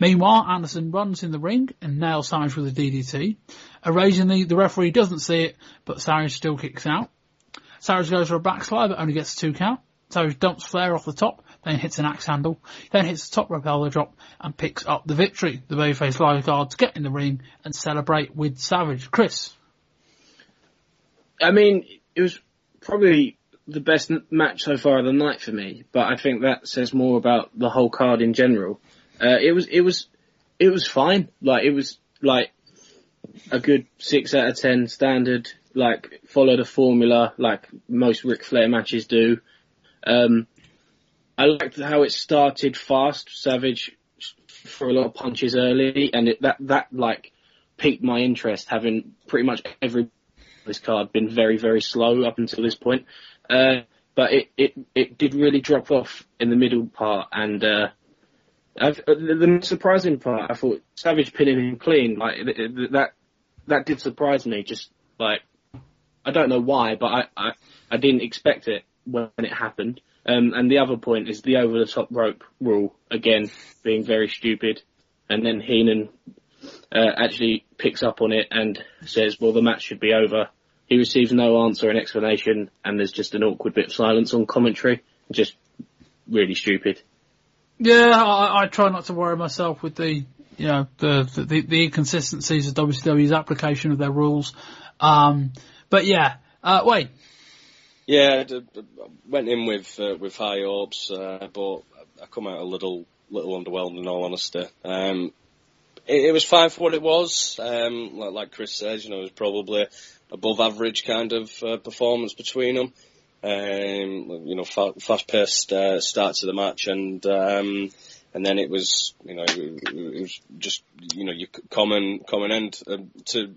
Meanwhile, Anderson runs in the ring and nails Savage with a DDT. Occasionally, the referee doesn't see it, but Savage still kicks out. Savage goes for a backslide, but only gets a two count. Savage dumps Flair off the top, then hits an axe handle, then hits the top rope elbow drop and picks up the victory. The babyface lifeguards get in the ring and celebrate with Savage. Chris. I mean, it was probably the best match so far of the night for me, but I think that says more about the whole card in general. Uh, it was, it was, it was fine. Like, it was like a good six out of ten standard, like, followed a formula like most Ric Flair matches do. Um, I liked how it started fast, Savage for a lot of punches early, and it, that that like piqued my interest. Having pretty much every this card been very very slow up until this point, uh, but it, it it did really drop off in the middle part, and uh, I've, uh, the surprising part, I thought Savage pinning him clean, like that that did surprise me. Just like I don't know why, but I I, I didn't expect it when it happened. Um, and the other point is the over the top rope rule, again, being very stupid. And then Heenan uh, actually picks up on it and says, well, the match should be over. He receives no answer and explanation, and there's just an awkward bit of silence on commentary. Just really stupid. Yeah, I, I try not to worry myself with the, you know, the, the, the inconsistencies of WCW's application of their rules. Um, but yeah, uh, wait, yeah, I went in with uh, with high hopes, uh, but I come out a little little underwhelmed in all honesty. Um, it, it, was fine for what it was. Um, like, like, Chris says, you know, it was probably above average kind of uh, performance between them. Um, you know, fa- fast paced uh, start to the match, and um, and then it was, you know, it, it was just, you know, your common common end um, to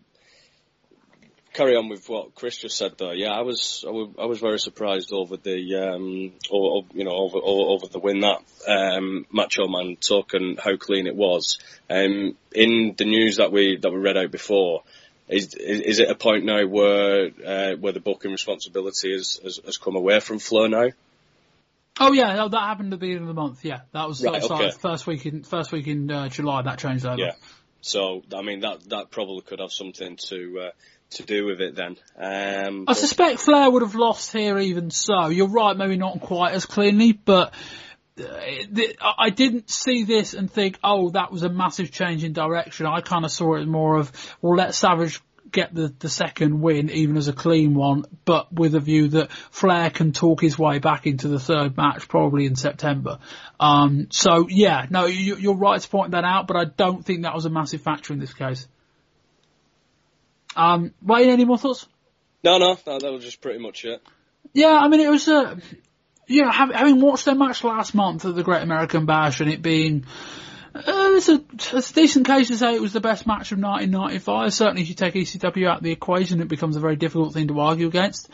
carry on with what Chris just said though, yeah, I was I was, I was very surprised over the um, over, you know over over the win that um, Macho Man took and how clean it was. Um, in the news that we that we read out before, is is, is it a point now where uh, where the booking responsibility has, has, has come away from Flo now? Oh yeah, no, that happened at the beginning of the month. Yeah, that was, right, okay. first week in first week in uh, July. That changed over. Yeah. So I mean that that probably could have something to uh, to do with it then. Um, I suspect Flair would have lost here even so. You're right, maybe not quite as cleanly, but uh, I didn't see this and think, oh, that was a massive change in direction. I kind of saw it more of, well, let Savage get the, the second win, even as a clean one, but with a view that Flair can talk his way back into the third match probably in September. Um, so yeah, no, you, are right to point that out, but I don't think that was a massive factor in this case. Um, Wayne, any more thoughts? No, no, no, that was just pretty much it. Yeah, I mean, it was, uh, you know, having watched their match last month at the Great American Bash and it being, uh, it's a, it's a decent case to say it was the best match of 1995. Certainly if you take ECW out of the equation, it becomes a very difficult thing to argue against.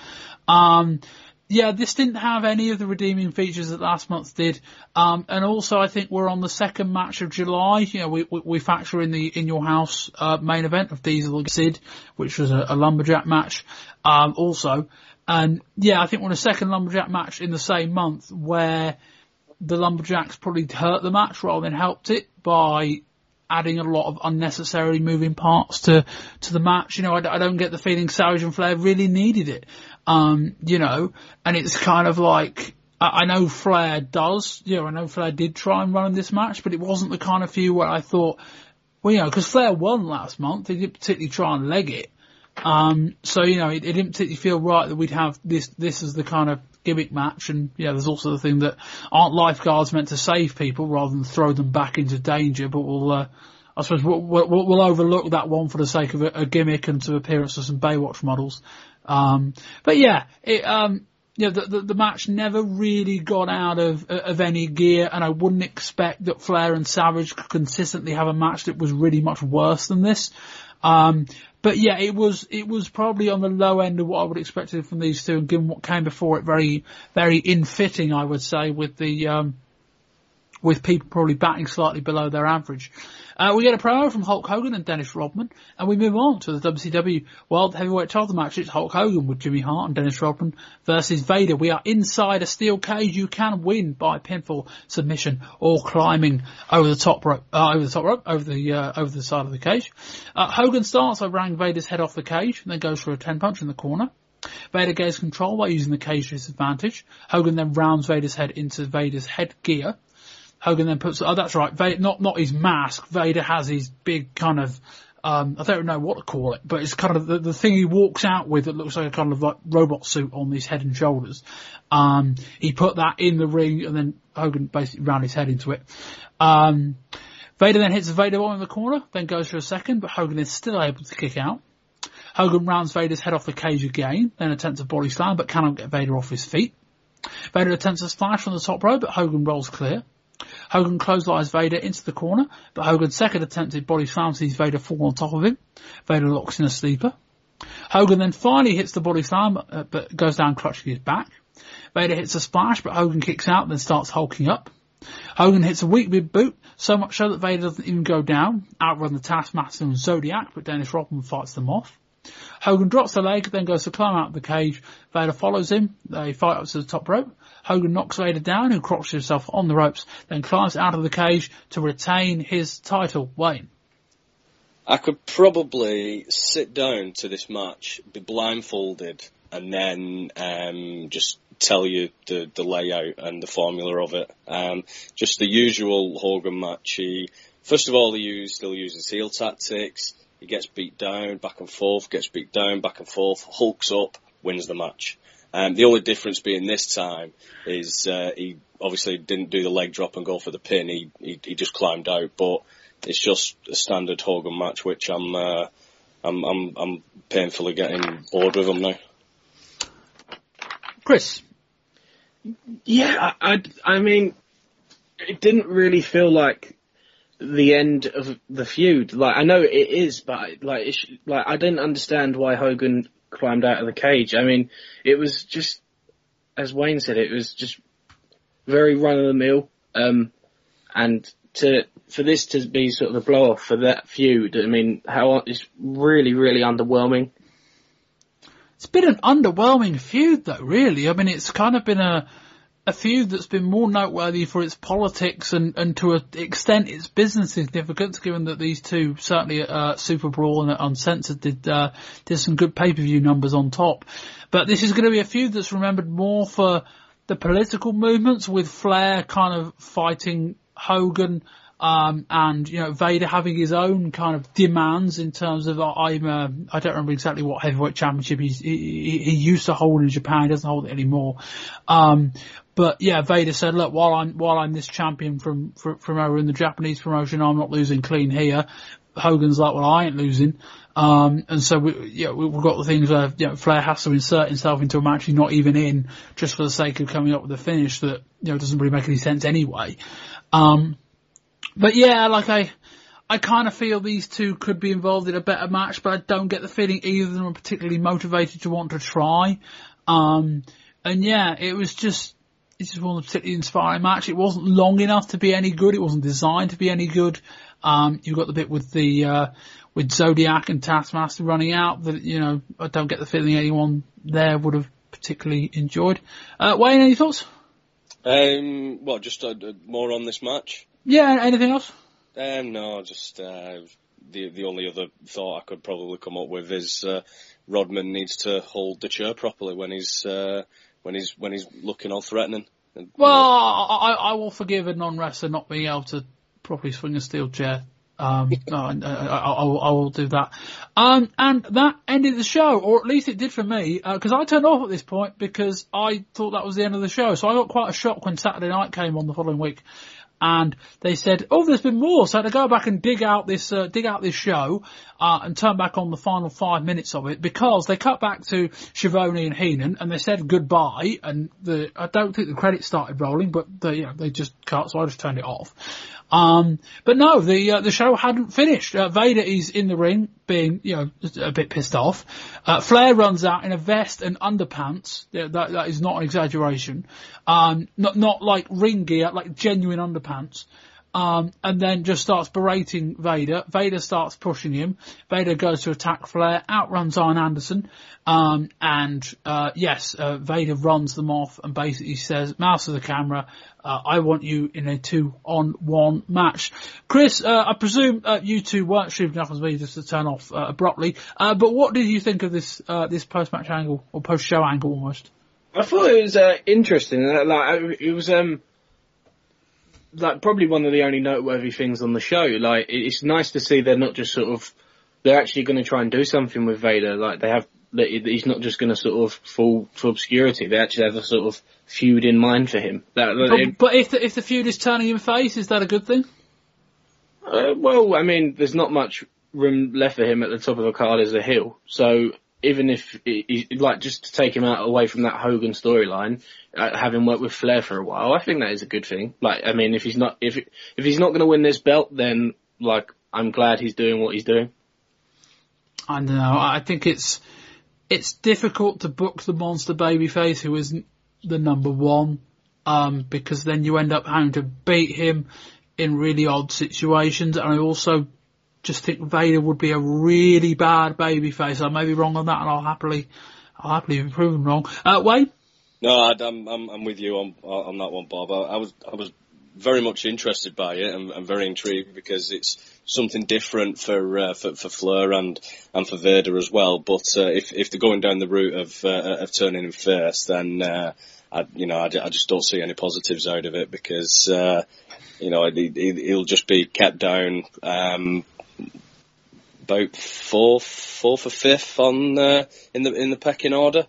Um, yeah, this didn't have any of the redeeming features that last month did. Um, and also I think we're on the second match of July. You know, we, we, we factor in the In Your House, uh, main event of Diesel and Sid, which was a, a lumberjack match, um, also. And yeah, I think we're on a second lumberjack match in the same month where the lumberjacks probably hurt the match rather than helped it by adding a lot of unnecessarily moving parts to to the match. You know, I, I don't get the feeling Savage and Flair really needed it. Um, you know, and it's kind of like I, know Flair does. You know, I know Flair did try and run this match, but it wasn't the kind of feud where I thought, well, you know, because Flair won last month, he didn't particularly try and leg it. Um, so you know, it, it didn't particularly feel right that we'd have this. This is the kind of gimmick match, and yeah, there's also the thing that aren't lifeguards meant to save people rather than throw them back into danger, but we'll. Uh, I suppose we'll, we'll, we'll, overlook that one for the sake of a, a gimmick and to appearance of some Baywatch models. Um, but yeah, it, um, you know, the, the, the, match never really got out of, of any gear and I wouldn't expect that Flair and Savage could consistently have a match that was really much worse than this. Um, but yeah, it was it was probably on the low end of what I would expect from these two, and given what came before it, very very in fitting, I would say, with the um, with people probably batting slightly below their average. Uh, we get a promo from Hulk Hogan and Dennis Rodman, and we move on to the WCW World Heavyweight Title match. It's Hulk Hogan with Jimmy Hart and Dennis Rodman versus Vader. We are inside a steel cage. You can win by pinfall, submission, or climbing over the top rope, uh, over the top rope, over the uh, over the side of the cage. Uh, Hogan starts by ramming Vader's head off the cage, and then goes for a ten punch in the corner. Vader gains control by using the cage to his advantage. Hogan then rounds Vader's head into Vader's headgear. Hogan then puts, oh, that's right, Vader, not, not his mask. Vader has his big kind of, um, I don't know what to call it, but it's kind of the, the thing he walks out with that looks like a kind of like robot suit on his head and shoulders. Um, he put that in the ring and then Hogan basically ran his head into it. Um, Vader then hits the Vader bomb in the corner, then goes for a second, but Hogan is still able to kick out. Hogan rounds Vader's head off the cage again, then attempts a body slam, but cannot get Vader off his feet. Vader attempts a splash from the top rope, but Hogan rolls clear. Hogan clotheslines Vader into the corner, but Hogan's second attempted body slam sees Vader fall on top of him. Vader locks in a sleeper. Hogan then finally hits the body slam, uh, but goes down clutching his back. Vader hits a splash, but Hogan kicks out, then starts hulking up. Hogan hits a weak boot, so much so that Vader doesn't even go down, outrun the Taskmaster and Zodiac, but Dennis Rodman fights them off. Hogan drops the leg, then goes to climb out of the cage. Vader follows him. They fight up to the top rope. Hogan knocks Vader down, who crotches himself on the ropes, then climbs out of the cage to retain his title. Wayne. I could probably sit down to this match, be blindfolded, and then um, just tell you the, the layout and the formula of it. Um, just the usual Hogan match. He, first of all, he use, still uses heel tactics. He gets beat down, back and forth, gets beat down, back and forth, hulks up, wins the match. Um, the only difference being this time is uh, he obviously didn't do the leg drop and go for the pin. He, he, he just climbed out, but it's just a standard Hogan match, which I'm uh, I'm, I'm I'm painfully getting bored with him now. Chris. Yeah, I, I, I mean, it didn't really feel like the end of the feud. Like I know it is, but like it's, like I didn't understand why Hogan climbed out of the cage. I mean, it was just, as Wayne said, it was just very run of the mill. Um, and to, for this to be sort of a blow off for that feud, I mean, how, it's really, really underwhelming. It's been an underwhelming feud though, really. I mean, it's kind of been a, a feud that's been more noteworthy for its politics and, and to an extent its business significance, given that these two certainly uh, SuperBrawl and Uncensored did uh, did some good pay per view numbers on top. But this is going to be a feud that's remembered more for the political movements, with Flair kind of fighting Hogan. Um, and you know Vader having his own kind of demands in terms of I'm uh, I don't remember exactly what heavyweight championship he's, he, he used to hold in Japan he doesn't hold it anymore um, but yeah, Vader said, look, while I'm, while I'm this champion from, from, from over in the Japanese promotion, I'm not losing clean here. Hogan's like, well, I ain't losing. Um, and so we, yeah, we've got the things where, you know, Flair has to insert himself into a match he's not even in just for the sake of coming up with a finish that, you know, doesn't really make any sense anyway. Um, but yeah, like I, I kind of feel these two could be involved in a better match, but I don't get the feeling either of them are particularly motivated to want to try. Um, and yeah, it was just, this is one particularly inspiring match. It wasn't long enough to be any good. It wasn't designed to be any good. Um, you've got the bit with the, uh, with Zodiac and Taskmaster running out that, you know, I don't get the feeling anyone there would have particularly enjoyed. Uh, Wayne, any thoughts? Um, well, just uh, more on this match. Yeah, anything else? Um, no, just uh, the the only other thought I could probably come up with is uh, Rodman needs to hold the chair properly when he's uh, when he's when he's looking all threatening. And, Well, I, I will forgive a non-wrestler not being able to properly swing a steel chair. Um, *laughs* no, I, I, I, will- I will do that. Um, and that ended the show, or at least it did for me, because I turned off at this point because I thought that was the end of the show. So I got quite a shock when Saturday night came on the following week, and they said, "Oh, there's been more." So I had to go back and dig out this, uh, dig out this show, uh, and turn back on the final five minutes of it because they cut back to Schiavone and Heenan, and they said goodbye, and the I don't think the credits started rolling, but they, you know, they just cut, so I just turned it off. Um, but no, the uh, the show hadn't finished. Uh, Vader is in the ring, being you know a bit pissed off. Uh, Flair runs out in a vest and underpants. Yeah, that that is not an exaggeration. Um, not not like ring gear, like genuine underpants. Um, and then just starts berating Vader. Vader starts pushing him. Vader goes to attack Flair, outruns Arn Anderson, um, and uh, yes, uh, Vader runs them off and basically says, "Mouse to the camera, uh, I want you in a two-on-one match." Chris, uh, I presume uh, you two weren't stupid enough as me just to turn off uh, abruptly, but what did you think of this this post-match angle or post-show angle almost? I thought it was interesting. Like it was um like probably one of the only noteworthy things on the show. Like it's nice to see they're not just sort of they're actually going to try and do something with Vader. Like they have that he's not just going to sort of fall to obscurity. They actually have a sort of feud in mind for him. That But, it- but if the, if the feud is turning him face, is that a good thing? Uh, well, I mean, there's not much room left for him at the top of the card as a heel. So even if, like, just to take him out away from that Hogan storyline, uh, having worked with Flair for a while, I think that is a good thing. Like, I mean, if he's not, if if he's not going to win this belt, then like, I'm glad he's doing what he's doing. I don't know. I think it's it's difficult to book the monster babyface who isn't the number one, um, because then you end up having to beat him in really odd situations. And I also just think Vader would be a really bad babyface. I may be wrong on that, and I'll happily I'll happily be proven wrong. Uh, Wade, No, I, I'm, I'm I'm with you on on that one, Bob. I, I was I was very much interested by it and, and very intrigued because it's something different for uh, for, for Flair and and for Vader as well. But uh, if if they're going down the route of uh, of turning him first, then uh, I you know I, I just don't see any positives out of it because uh, you know he, he'll just be kept down. Um, about fourth, fourth or fifth on uh, in the in the pecking order.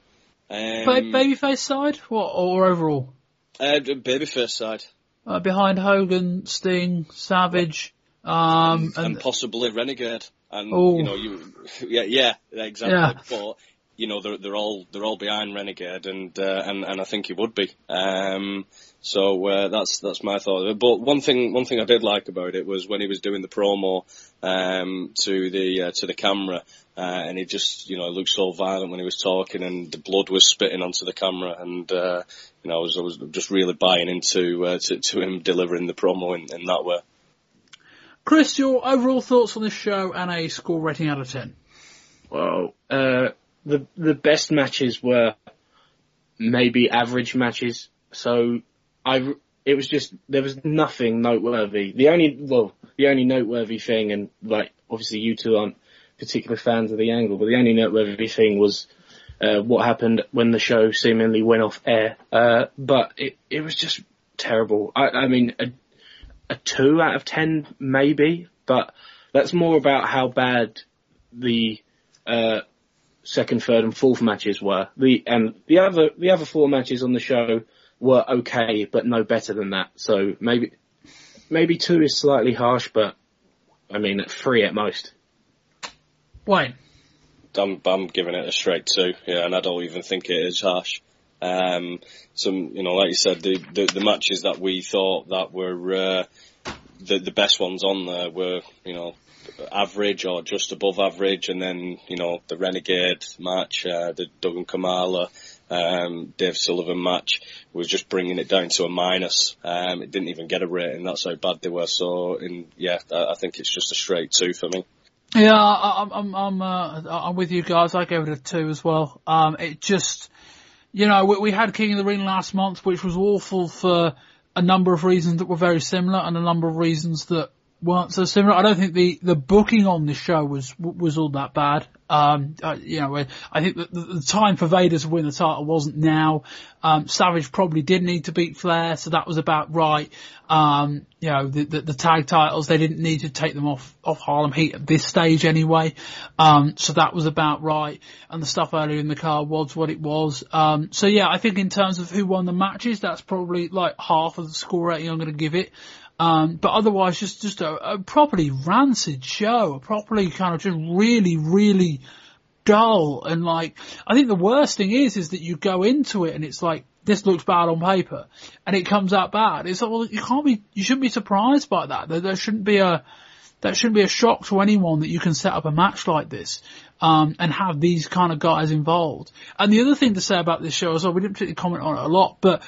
Um, ba- babyface side, what or overall? uh, babyface side. Uh, behind Hogan, Sting, Savage, um, and, and possibly Renegade. And Oh. you know, you yeah, yeah, exactly. Yeah. But you know, they're they're all they're all behind Renegade, and uh, and and I think he would be. Um, so uh, that's that's my thought. But one thing one thing I did like about it was when he was doing the promo um, to the uh, to the camera. Uh, and he just, you know, looked so violent when he was talking, and the blood was spitting onto the camera. And uh, you know, I was, I was just really buying into uh, to, to him delivering the promo in, in that way. Chris, your overall thoughts on this show and a score rating out of ten. Well, uh, the the best matches were maybe average matches. So I, it was just there was nothing noteworthy. The only well, the only noteworthy thing, and like obviously you two aren't particular fans of the angle, but the only noteworthy thing was uh, what happened when the show seemingly went off air. Uh, but it it was just terrible. I, I mean, a, a two out of ten maybe, but that's more about how bad the uh, second, third, and fourth matches were. The and the other the other four matches on the show were okay, but no better than that. So maybe maybe two is slightly harsh, but I mean three at most. Wayne. I'm, I'm giving it a straight two, yeah, and I don't even think it is harsh. Um, some, you know, like you said, the, the, the matches that we thought that were, uh, the, the best ones on there were, you know, average or just above average, and then, you know, the Renegade match, uh, the Duggan Kamala, um, Dave Sullivan match was just bringing it down to a minus. Um, it didn't even get a rating. That's how bad they were. So, in, yeah, I, I think it's just a straight two for me. Yeah, I, I'm I'm uh, I'm with you guys. I gave it a two as well. Um, it just, you know, we, we had King of the Ring last month, which was awful for a number of reasons that were very similar, and a number of reasons that weren't so similar. I don't think the, the booking on this show was was all that bad. Um, uh, you know, I think the, the, time for Vader to win the title wasn't now. Um, Savage probably did need to beat Flair, so that was about right. Um, you know, the, the, the, tag titles, they didn't need to take them off, off Harlem Heat at this stage anyway. Um, so that was about right. And the stuff earlier in the card was what it was. Um, so yeah, I think in terms of who won the matches, that's probably like half of the score rating I'm going to give it. Um, but otherwise, just just a, a properly rancid show, a properly kind of just really, really dull. And like, I think the worst thing is, is that you go into it and it's like, this looks bad on paper, and it comes out bad. It's like, well, you can't be, you shouldn't be surprised by that. There, there shouldn't be a, that shouldn't be a shock to anyone that you can set up a match like this. Um, and have these kind of guys involved. And the other thing to say about this show as well, we didn't particularly comment on it a lot, but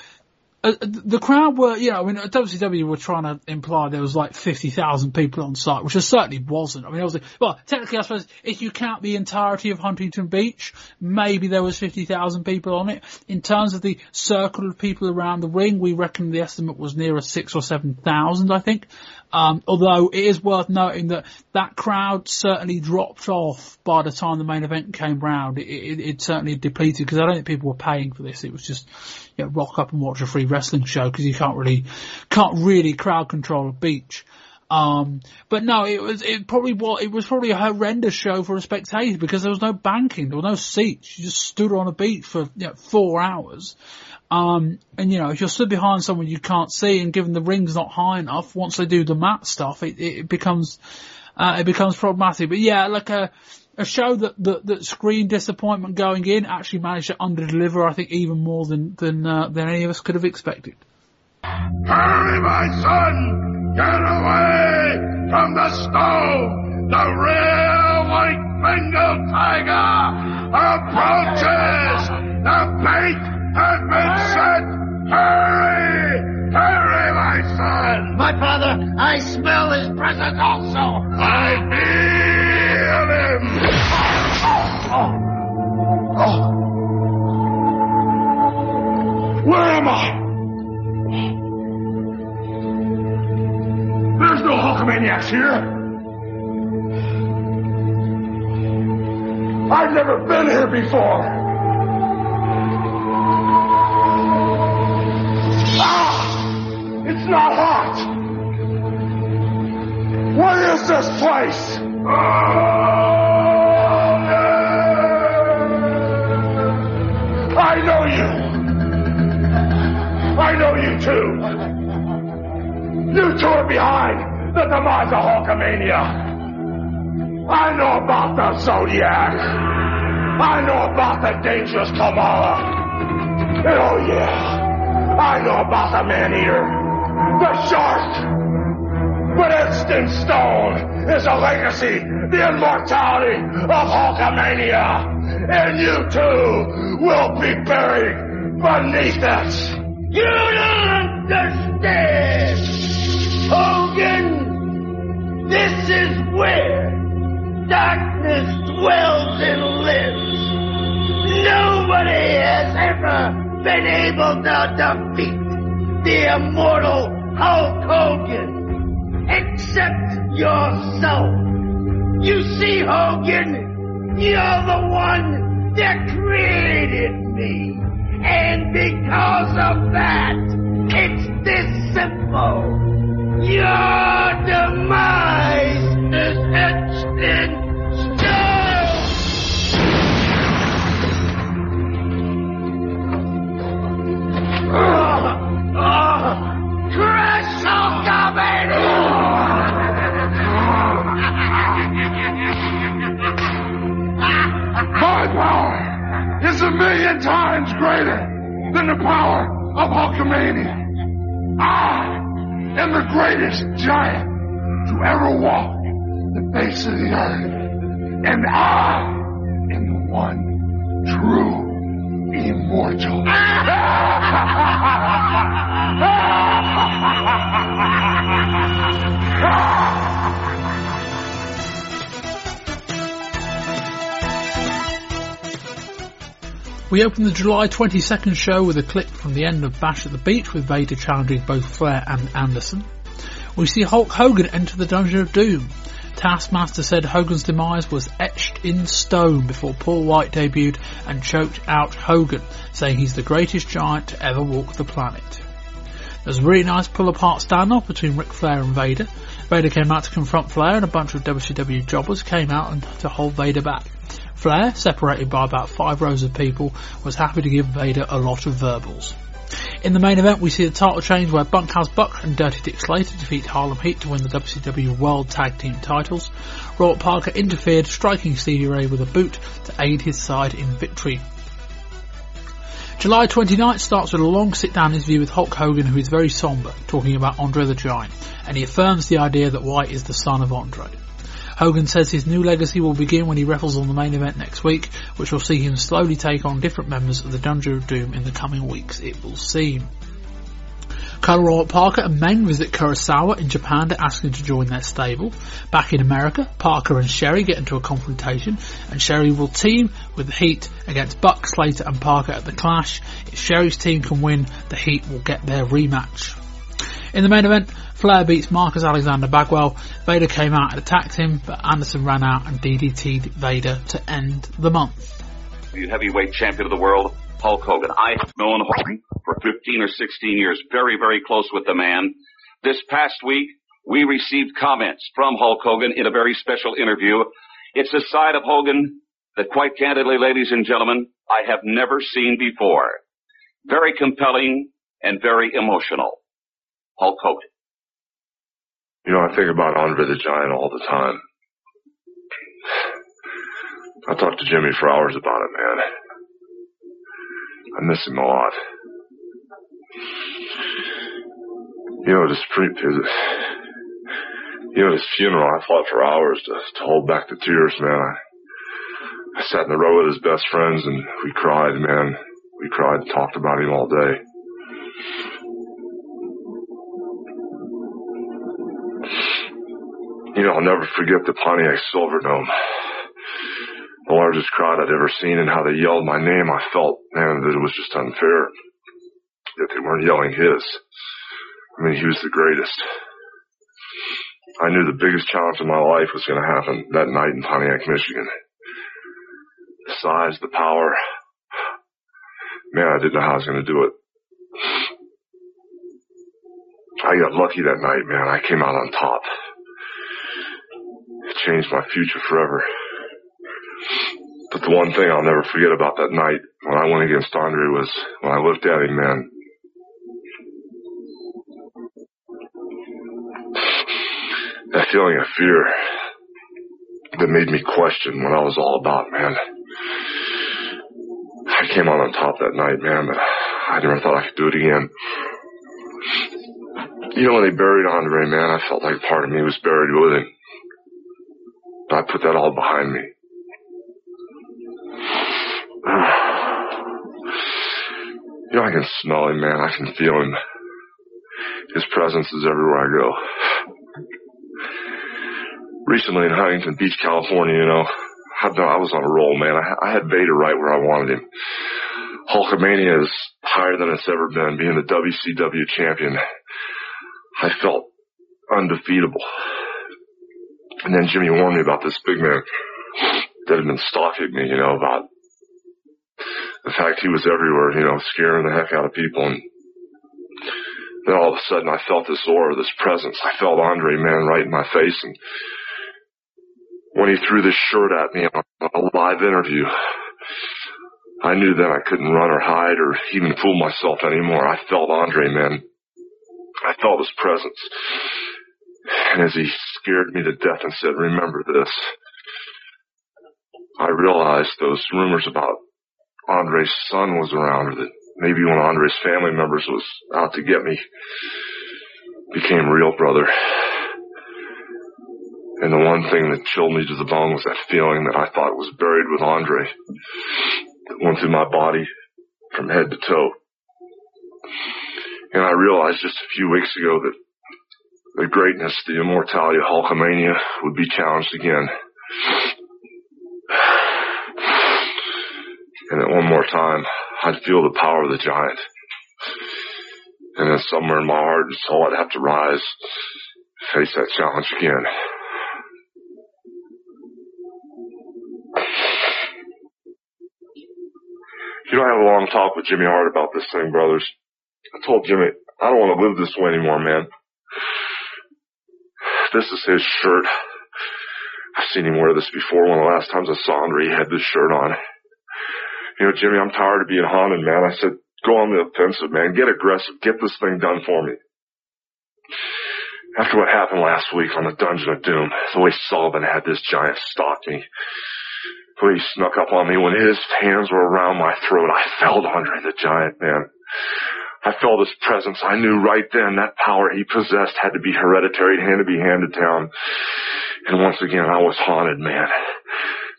uh, the crowd were, you know, I mean, WCW were trying to imply there was like 50,000 people on site, which there certainly wasn't. I mean, I was well, technically, I suppose if you count the entirety of Huntington Beach, maybe there was 50,000 people on it. In terms of the circle of people around the ring, we reckon the estimate was nearer six or 7,000, I think. Um, although it is worth noting that that crowd certainly dropped off by the time the main event came round. It, it, it certainly depleted because I don't think people were paying for this. It was just you know, rock up and watch a free wrestling show because you can't really can't really crowd control a beach. Um, but no, it was, it probably was, it was probably a horrendous show for a spectator because there was no banking, there were no seats. You just stood on a beach for, you know, four hours. Um, and you know, if you're stood behind someone you can't see and given the ring's not high enough, once they do the mat stuff, it, it becomes, uh, it becomes problematic. But yeah, like a, a show that, that, that screened disappointment going in actually managed to underdeliver, I think, even more than, than, uh, than any of us could have expected. Hurry, my son! Get away from the stove! The real white Bengal tiger approaches! Here! I've never been here before! Ah! It's not hot. What is this place? I know you. I know you too. You two are behind the demise of Hulkamania. I know about the Zodiac. I know about the dangerous Kamala. oh yeah, I know about the Man-Eater the shark. But etched in stone is a legacy, the immortality of Hulkamania. And you too will be buried beneath it. You don't understand. Hogan, this is where darkness dwells and lives. Nobody has ever been able to defeat the immortal Hulk Hogan, except yourself. You see, Hogan, you're the one that created me. And because of that, it's this simple. Your demise is etched in stone. My power is a million times greater than the power of Hulkamania. I am the greatest giant to ever walk the face of the earth. And I am the one true immortal. *laughs* We open the July 22nd show with a clip from the end of Bash at the Beach with Vader challenging both Flair and Anderson. we see Hulk Hogan enter the Dungeon of Doom. Taskmaster said Hogan's demise was etched in stone before Paul White debuted and choked out Hogan, saying he's the greatest giant to ever walk the planet. There's a really nice pull apart standoff between Ric Flair and Vader. Vader came out to confront Flair and a bunch of WCW jobbers came out to hold Vader back. Flair, separated by about five rows of people, was happy to give Vader a lot of verbals. In the main event, we see the title change where Bunkhouse Buck and Dirty Dick Slater defeat Harlem Heat to win the WCW World Tag Team titles. Robert Parker interfered, striking Stevie Ray with a boot to aid his side in victory. July 29th starts with a long sit-down interview with Hulk Hogan who is very somber, talking about Andre the Giant, and he affirms the idea that White is the son of Andre. Hogan says his new legacy will begin when he wrestles on the main event next week, which will see him slowly take on different members of the Dungeon of Doom in the coming weeks, it will seem. Colonel Robert Parker and Meng visit Kurasawa in Japan to ask him to join their stable. Back in America, Parker and Sherri get into a confrontation, and Sherri will team with the Heat against Buck, Slater and Parker at the Clash. If Sherri's team can win, the Heat will get their rematch. In the main event, Flair beats Marcus Alexander Bagwell. Vader came out and attacked him, but Anderson ran out and DDT'd Vader to end the month. The heavyweight champion of the world, Hulk Hogan. I have known Hulk for 15 or 16 years, very, very close with the man. This past week, we received comments from Hulk Hogan in a very special interview. It's a side of Hogan that quite candidly, ladies and gentlemen, I have never seen before. Very compelling and very emotional. Hulk Hogan. You know, I think about Andre the Giant all the time. I talked to Jimmy for hours about it, man. I miss him a lot. You know, pre, you know, this funeral, I fought for hours to, to hold back the tears, man. I, I sat in the row with his best friends and we cried, man. We cried and talked about him all day. You know, I'll never forget the Pontiac Silverdome. The largest crowd I'd ever seen and how they yelled my name. I felt, man, that it was just unfair. That they weren't yelling his. I mean, he was the greatest. I knew the biggest challenge of my life was going to happen that night in Pontiac, Michigan. The size, the power. Man, I didn't know how I was going to do it. I got lucky that night, man. I came out on top changed my future forever. But the one thing I'll never forget about that night when I went against Andre was when I looked at him, man. That feeling of fear that made me question what I was all about, man. I came out on top that night, man, but I never thought I could do it again. You know, when they buried Andre, man, I felt like part of me was buried with him. I put that all behind me. *sighs* You know, I can smell him, man. I can feel him. His presence is everywhere I go. Recently in Huntington Beach, California, you know, I, was on a roll, man. I, I had Vader right where I wanted him. Hulkamania is higher than it's ever been, being the WCW champion. I felt undefeatable. And then Jimmy warned me about this big man that had been stalking me, you know, about the fact he was everywhere, you know, scaring the heck out of people. And then all of a sudden I felt this aura, this presence. I felt Andre, man, right in my face. And when he threw this shirt at me on a live interview, I knew then I couldn't run or hide or even fool myself anymore. I felt Andre, man. I felt his presence. And as he scared me to death and said, remember this, I realized those rumors about Andre's son was around, or that maybe one of Andre's family members was out to get me, became real, brother. And the one thing that chilled me to the bone was that feeling that I thought was buried with Andre that went through my body from head to toe. And I realized just a few weeks ago that the greatness, the immortality of Hulkamania would be challenged again. And then one more time, I'd feel the power of the giant. And then somewhere in my heart, so I'd have to rise face that challenge again. You know, I had a long talk with Jimmy Hart about this thing, brothers. I told Jimmy, I don't want to live this way anymore, man. This is his shirt. I've seen him wear this before. One of the last times I saw Andre, he had this shirt on. You know, Jimmy, I'm tired of being haunted, man. I said, go on the offensive, man. Get aggressive. Get this thing done for me. After what happened last week on the Dungeon of Doom, the way Sullivan had this giant stalk me, the way he snuck up on me when his hands were around my throat, I felt Andre the Giant, man. I felt his presence. I knew right then that power he possessed had to be hereditary. It had to be handed down. And once again, I was haunted, man.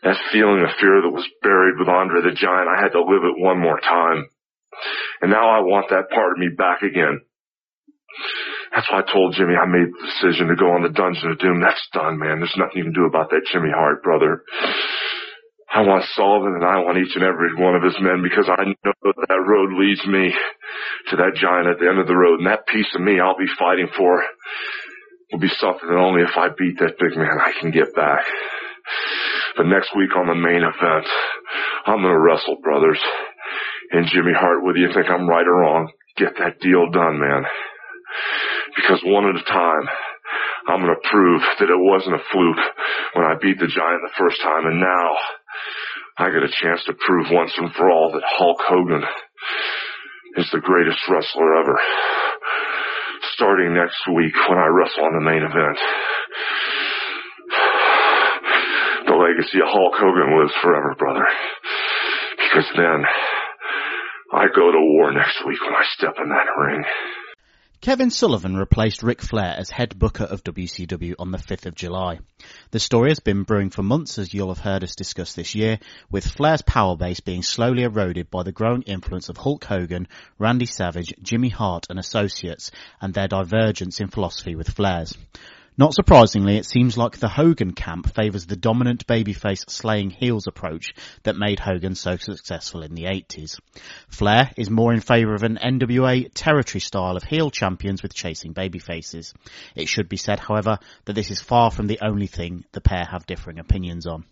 That feeling of fear that was buried with Andre the Giant, I had to live it one more time. And now I want that part of me back again. That's why I told Jimmy I made the decision to go on the Dungeon of Doom. That's done, man. There's nothing you can do about that Jimmy Hart, brother. I want Sullivan and I want each and every one of his men because I know that that road leads me to that giant at the end of the road. And that piece of me I'll be fighting for will be something that only if I beat that big man I can get back. But next week on the main event, I'm gonna wrestle, brothers. And Jimmy Hart, whether you think I'm right or wrong, get that deal done, man. Because one at a time, I'm gonna prove that it wasn't a fluke when I beat the giant the first time and now I get a chance to prove once and for all that Hulk Hogan is the greatest wrestler ever. Starting next week when I wrestle on the main event. The legacy of Hulk Hogan lives forever, brother. Because then I go to war next week when I step in that ring. Kevin Sullivan replaced Ric Flair as head booker of WCW on the 5th of July. The story has been brewing for months as you'll have heard us discuss this year, with Flair's power base being slowly eroded by the growing influence of Hulk Hogan, Randy Savage, Jimmy Hart and associates, and their divergence in philosophy with Flair's. Not surprisingly, it seems like the Hogan camp favours the dominant babyface slaying heels approach that made Hogan so successful in the 80s. Flair is more in favour of an NWA territory style of heel champions with chasing babyfaces. It should be said, however, that this is far from the only thing the pair have differing opinions on.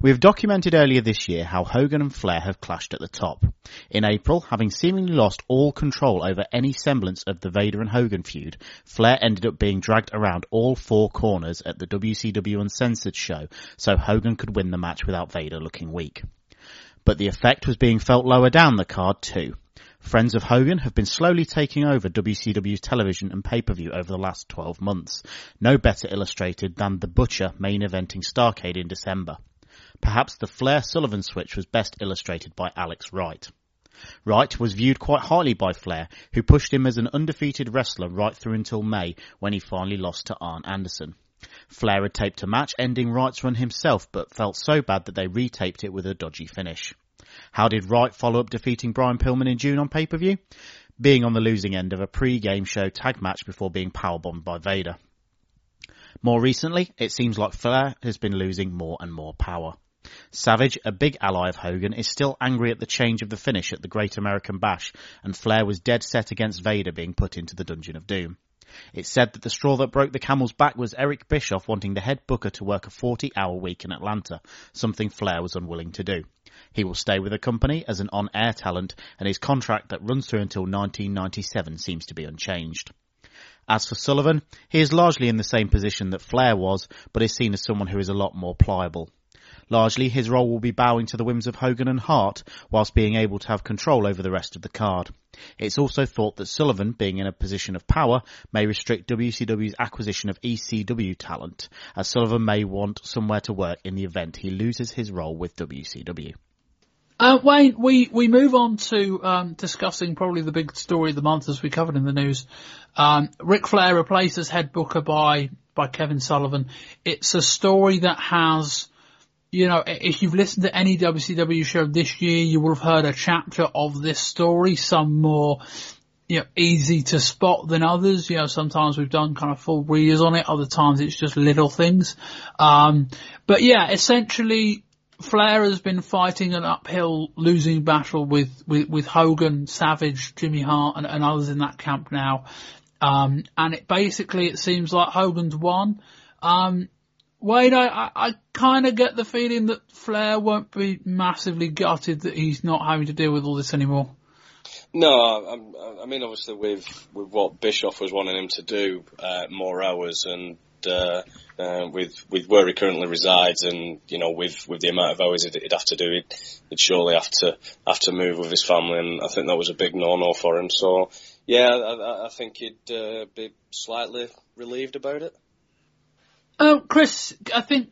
We have documented earlier this year how Hogan and Flair have clashed at the top. In April, having seemingly lost all control over any semblance of the Vader and Hogan feud, Flair ended up being dragged around all four corners at the WCW Uncensored show so Hogan could win the match without Vader looking weak. But the effect was being felt lower down the card too. Friends of Hogan have been slowly taking over WCW's television and pay-per-view over the last 12 months. No better illustrated than The Butcher main eventing Starcade in December. Perhaps the Flair Sullivan switch was best illustrated by Alex Wright. Wright was viewed quite highly by Flair, who pushed him as an undefeated wrestler right through until May when he finally lost to Arn Anderson. Flair had taped a match ending Wright's run himself, but felt so bad that they retaped it with a dodgy finish. How did Wright follow up defeating Brian Pillman in June on pay-per-view? Being on the losing end of a pre-game show tag match before being powerbombed by Vader. More recently, it seems like Flair has been losing more and more power. Savage, a big ally of Hogan, is still angry at the change of the finish at the Great American Bash, and Flair was dead set against Vader being put into the Dungeon of Doom. It's said that the straw that broke the camel's back was Eric Bischoff wanting the head booker to work a 40 hour week in Atlanta, something Flair was unwilling to do. He will stay with the company as an on-air talent, and his contract that runs through until 1997 seems to be unchanged. As for Sullivan, he is largely in the same position that Flair was, but is seen as someone who is a lot more pliable. Largely, his role will be bowing to the whims of Hogan and Hart, whilst being able to have control over the rest of the card. It's also thought that Sullivan, being in a position of power, may restrict WCW's acquisition of ECW talent, as Sullivan may want somewhere to work in the event he loses his role with WCW. Uh, Wayne, we, we move on to um, discussing probably the big story of the month as we covered in the news. Um, Ric Flair replaces head booker by by Kevin Sullivan. It's a story that has you know, if you've listened to any WCW show this year, you will have heard a chapter of this story, some more, you know, easy to spot than others. You know, sometimes we've done kind of full readers on it, other times it's just little things. Um, but yeah, essentially, Flair has been fighting an uphill losing battle with, with, with Hogan, Savage, Jimmy Hart and, and others in that camp now. Um, and it basically it seems like Hogan's won. Um, Wade, I, I, I kind of get the feeling that Flair won't be massively gutted that he's not having to deal with all this anymore. No, I, I mean obviously with with what Bischoff was wanting him to do, uh, more hours, and uh, uh, with with where he currently resides, and you know with with the amount of hours he'd, he'd have to do, he'd, he'd, surely have to have to move with his family, and I think that was a big no no for him. So yeah, I, I think he'd uh, be slightly relieved about it. Oh, Chris, I think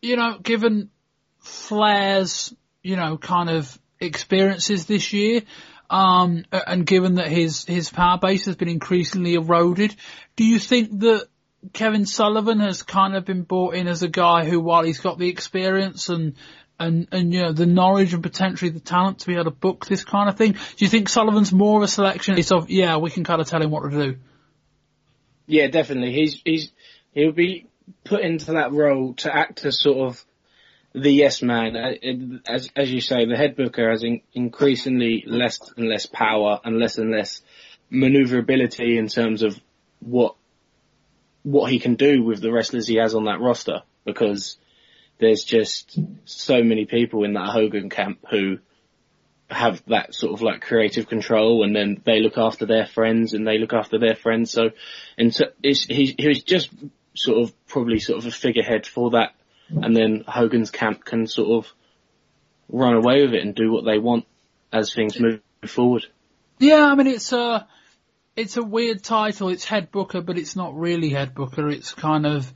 you know, given Flair's you know kind of experiences this year. Um, and given that his, his power base has been increasingly eroded, do you think that Kevin Sullivan has kind of been brought in as a guy who, while he's got the experience and and and you know the knowledge and potentially the talent to be able to book this kind of thing, do you think Sullivan's more of a selection? It's of yeah, we can kind of tell him what to do. Yeah, definitely. He's he's he'll be put into that role to act as sort of the yes man. Uh, as as you say, the head booker has in, increasingly less and less power and less and less maneuverability in terms of what what he can do with the wrestlers he has on that roster because there's just so many people in that Hogan camp who have that sort of like creative control and then they look after their friends and they look after their friends. So, and so he, he was just sort of probably sort of a figurehead for that. And then Hogan's camp can sort of run away with it and do what they want as things move forward. Yeah, I mean, it's, uh, it's a weird title. It's head booker, but it's not really head booker. It's kind of,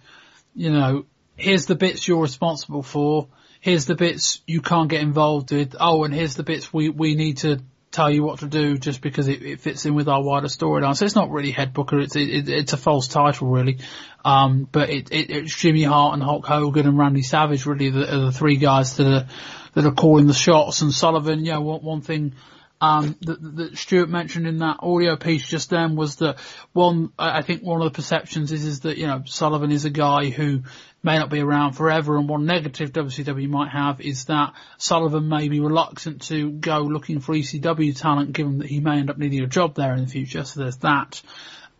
you know, here's the bits you're responsible for. Here's the bits you can't get involved with. Oh, and here's the bits we, we need to tell you what to do just because it, it fits in with our wider storyline. So it's not really head booker. It's, it, it's a false title really. Um, but it, it, it's Jimmy Hart and Hulk Hogan and Randy Savage really the, are the three guys that are, that are calling the shots and Sullivan, you know, one, one thing um, that, that Stuart mentioned in that audio piece just then was that one, I think one of the perceptions is, is that, you know, Sullivan is a guy who may not be around forever and one negative WCW might have is that Sullivan may be reluctant to go looking for ECW talent given that he may end up needing a job there in the future. So there's that.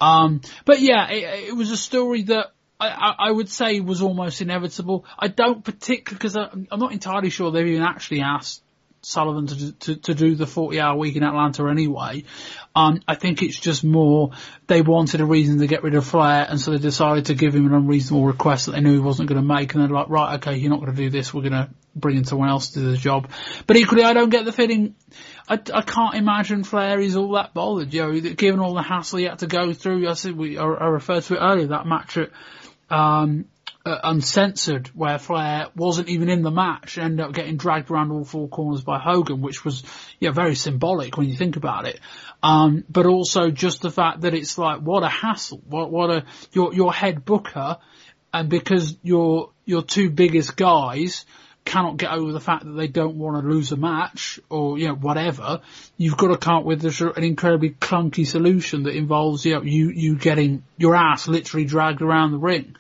Um, but yeah, it, it was a story that I, I, would say was almost inevitable. I don't particularly, because I'm not entirely sure they've even actually asked Sullivan to, to, to do the 40 hour week in Atlanta anyway. Um, I think it's just more they wanted a reason to get rid of Flair and so they decided to give him an unreasonable request that they knew he wasn't going to make and they're like, right, okay, you're not going to do this, we're going to bring in someone else to do the job. But equally, I don't get the feeling, I, I can't imagine Flair is all that bothered, you know, given all the hassle he had to go through. I said, we, I, I referred to it earlier, that match at, um, uh, uncensored where Flair wasn't even in the match ended up getting dragged around all four corners by Hogan, which was, yeah, very symbolic when you think about it. Um, but also just the fact that it's like, what a hassle. What, what a, your, your head booker, and because your, your two biggest guys, cannot get over the fact that they don't want to lose a match or, you know, whatever, you've got to come up with an incredibly clunky solution that involves, you know, you, you getting your ass literally dragged around the ring.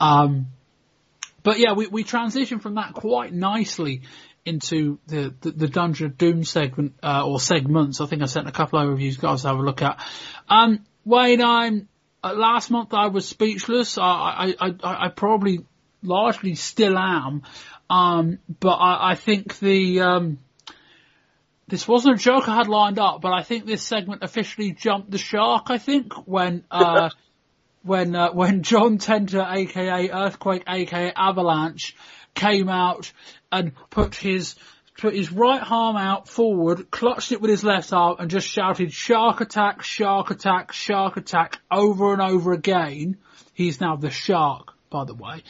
Um, but yeah, we, we transition from that quite nicely into the, the, the Dungeon of Doom segment, uh, or segments. I think I sent a couple of reviews guys to have a look at. Um, Wayne, I'm, uh, last month I was speechless. I, I, I, I probably largely still am. Um, but I, I think the, um, this wasn't a joke I had lined up, but I think this segment officially jumped the shark, I think, when, uh, *laughs* when uh, when John Tenta, aka Earthquake, aka Avalanche, came out and put his put his right arm out forward, clutched it with his left arm, and just shouted "Shark attack! Shark attack! Shark attack!" over and over again. He's now the Shark, by the way.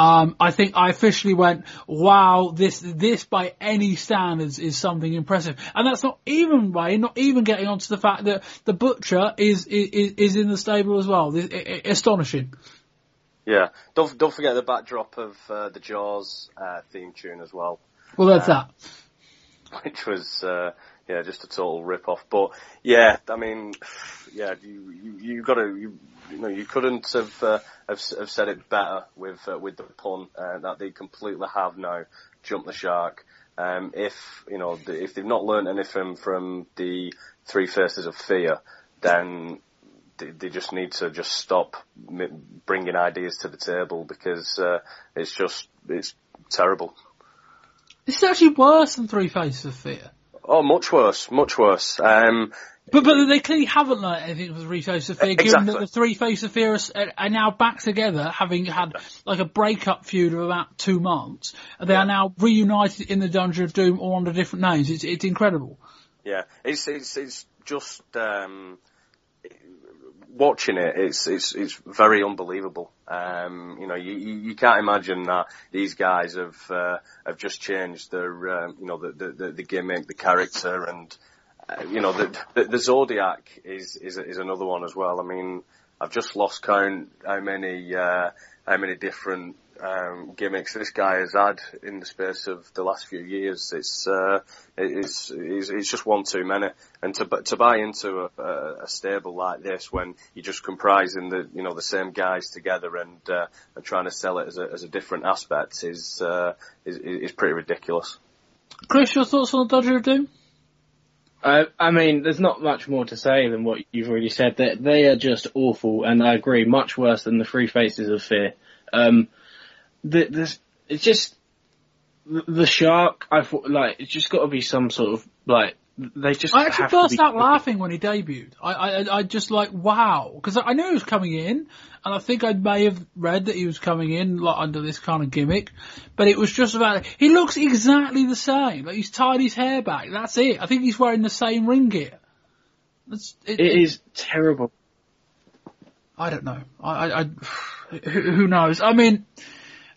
Um, I think I officially went, wow, this, this by any standards is something impressive. And that's not even way, not even getting onto the fact that the butcher is, is, is in the stable as well. It, it, astonishing. Yeah. Don't, don't forget the backdrop of, uh, the Jaws, uh, theme tune as well. Well, that's uh, that. Which was, uh, yeah, just a total rip off. But yeah, I mean, yeah, you, you, you gotta, you, you know, you couldn't have, uh, have, have said it better with uh, with the pun uh, that they completely have now jumped the shark. Um, if you know, if they've not learned anything from the three faces of fear, then they, they just need to just stop bringing ideas to the table because uh, it's just it's terrible. This is actually worse than Three Faces of Fear. Oh, much worse, much worse. Um, but but they clearly haven't learned anything from the Three Faces of Fear, exactly. given that the Three Faces of Fear are, are, now back together, having had like a breakup feud of about two months, and they yeah. are now reunited in the Dungeon of Doom or under different names. It's it's incredible. Yeah, it's it's it's just um, watching it. It's it's it's very unbelievable. Um, you know, you you can't imagine that these guys have uh, have just changed their um, you know the, the the gimmick, the character, and you know the, the the Zodiac is is is another one as well. I mean, I've just lost count how many uh, how many different um, gimmicks this guy has had in the space of the last few years. It's uh, it's, it's, it's just one too many. And to to buy into a, a, stable like this when you're just comprising the you know the same guys together and uh, and trying to sell it as a as a different aspect is uh, is is pretty ridiculous. Chris, your thoughts on the Dungeon of Doom? Uh, I mean, there's not much more to say than what you've already said. They, they are just awful, and I agree, much worse than the Three Faces of Fear. Um, the, the it's just the shark. I thought like it's just got to be some sort of like they just. I actually burst out laughing when he debuted. I I, I just like wow because I knew he was coming in, and I think I may have read that he was coming in like under this kind of gimmick, but it was just about he looks exactly the same. Like he's tied his hair back. That's it. I think he's wearing the same ring gear. It's, it, it is terrible. I don't know. I, I, I who knows? I mean,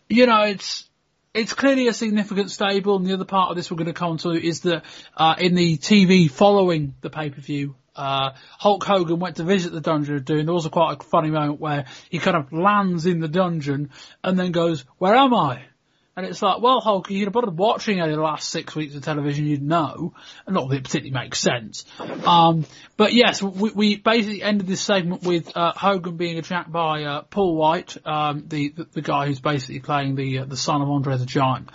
you know, it's it's clearly a significant stable, and the other part of this we're going to come to is that uh, in the TV following the pay per view, uh, Hulk Hogan went to visit the Dungeon of Doom. There was a quite a funny moment where he kind of lands in the dungeon and then goes, "Where am I?" And it's like, well, Hulk, you'd have been watching the last six weeks of television, you'd know. And not that it particularly makes sense. Um, but yes, we, we, basically ended this segment with, uh, Hogan being attacked by, uh, Paul White, um, the, the, the, guy who's basically playing the, uh, the son of Andre the Giant.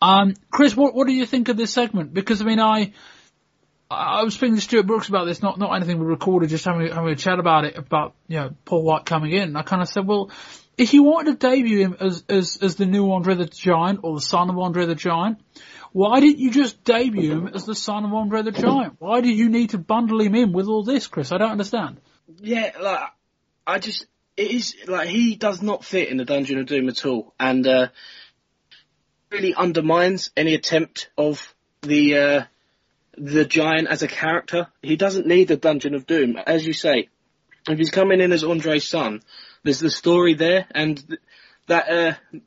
Um, Chris, what, what do you think of this segment? Because I mean, I, I was speaking to Stuart Brooks about this, not, not anything we recorded, just having, having a chat about it, about, you know, Paul White coming in. I kind of said, well, if you wanted to debut him as, as, as the new Andre the Giant or the son of Andre the Giant, why didn't you just debut him as the son of Andre the Giant? Why did you need to bundle him in with all this, Chris? I don't understand. Yeah, like, I just, it is, like, he does not fit in the Dungeon of Doom at all, and, uh, really undermines any attempt of the, uh, the Giant as a character. He doesn't need the Dungeon of Doom. As you say, if he's coming in as Andre's son, there's the story there, and th- that uh,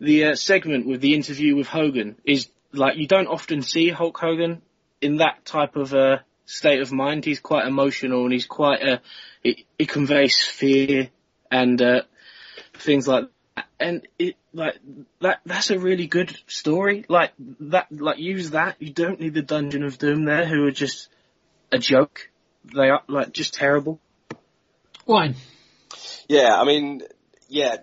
the uh, segment with the interview with Hogan is like you don't often see Hulk Hogan in that type of uh, state of mind. He's quite emotional and he's quite uh, it, it conveys fear and uh, things like that. And it like that that's a really good story. Like that like use that. You don't need the Dungeon of Doom there who are just a joke. They are like just terrible. Why? Yeah, I mean, yeah,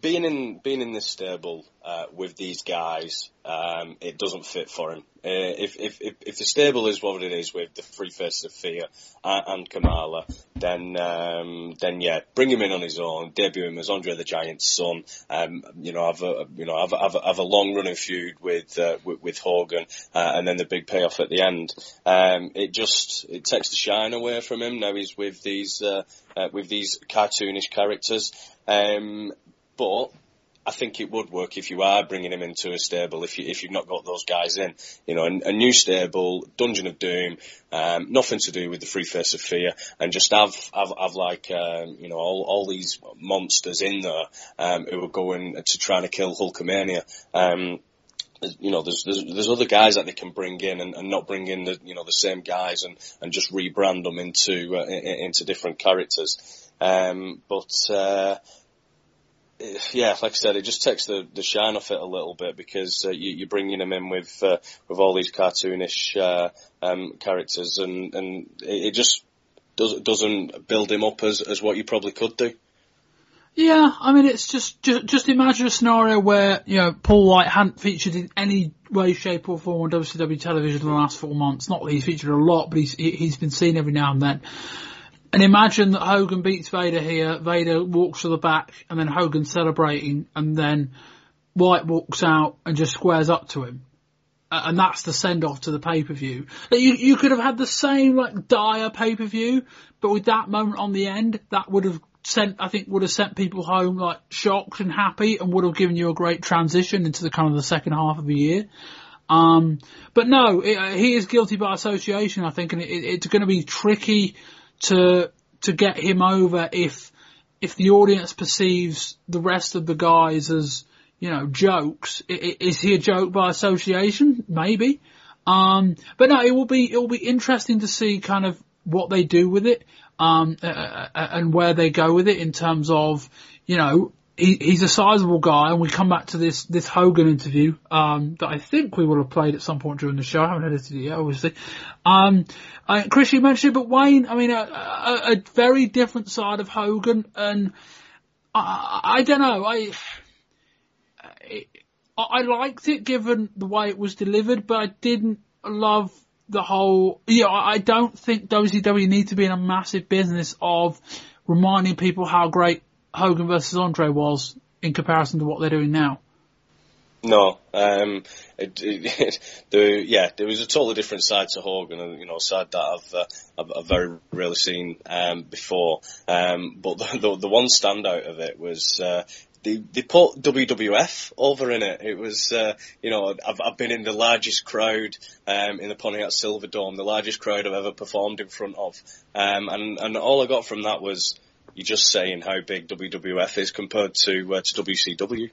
being in being in this stable uh, with these guys, um, it doesn't fit for him. Uh, if, if if if the stable is what it is with the Three Faces of Fear and, and Kamala, then um, then yeah, bring him in on his own, debut him as Andre the Giant's son. Um, you know, have a you know have a, have a, have a long running feud with, uh, with with, Hogan, uh, and then the big payoff at the end. Um, it just it takes the shine away from him. Now he's with these uh, uh, with these cartoonish characters. Um, but I think it would work if you are bringing him into a stable. If you if you've not got those guys in, you know, a, a new stable, Dungeon of Doom, um, nothing to do with the Free Face of Fear, and just have have, have like um, you know all, all these monsters in there um, who are going to trying to kill Hulkamania. Um, you know, there's, there's there's other guys that they can bring in and, and not bring in the you know the same guys and, and just rebrand them into uh, into different characters. Um, but uh, yeah, like I said, it just takes the, the shine off it a little bit because uh, you, are bringing him in with uh, with all these cartoonish uh, um, characters, and and it, just does, doesn't build him up as as what you probably could do. Yeah, I mean, it's just, just just imagine a scenario where you know Paul White hadn't featured in any way, shape, or form on WCW television in the last four months. Not that he's featured a lot, but he's he's been seen every now and then and imagine that Hogan beats Vader here, Vader walks to the back, and then Hogan celebrating, and then White walks out and just squares up to him. And that's the send off to the pay per view. You, you could have had the same like dire pay per view, but with that moment on the end, that would have sent, I think would have sent people home like shocked and happy and would have given you a great transition into the kind of the second half of the year. Um, but no, it, he is guilty by association, I think, and it, it's going to be tricky to to get him over if if the audience perceives the rest of the guys as you know jokes. Is he a joke by association? Maybe. Um, but no, it will be it will be interesting to see kind of what they do with it um, uh, and where they go with it in terms of you know he, he's a sizable guy, and we come back to this this Hogan interview um, that I think we will have played at some point during the show. I haven't edited it yet, obviously. Um, uh, Chris, you mentioned it, but Wayne, I mean, a, a, a very different side of Hogan, and I, I don't know, I, I I liked it given the way it was delivered, but I didn't love the whole. Yeah, I don't think WCW need to be in a massive business of reminding people how great Hogan versus Andre was in comparison to what they're doing now. No, um, it, it, *laughs* the yeah, there was a totally different side to Hogan, and you know, side that I've uh, I've, I've, very rarely seen um, before. Um, but the, the, the one standout of it was uh, they they put WWF over in it. It was uh, you know I've I've been in the largest crowd um, in the Pontiac Silverdome, the largest crowd I've ever performed in front of, um, and and all I got from that was you're just saying how big WWF is compared to uh, to WCW.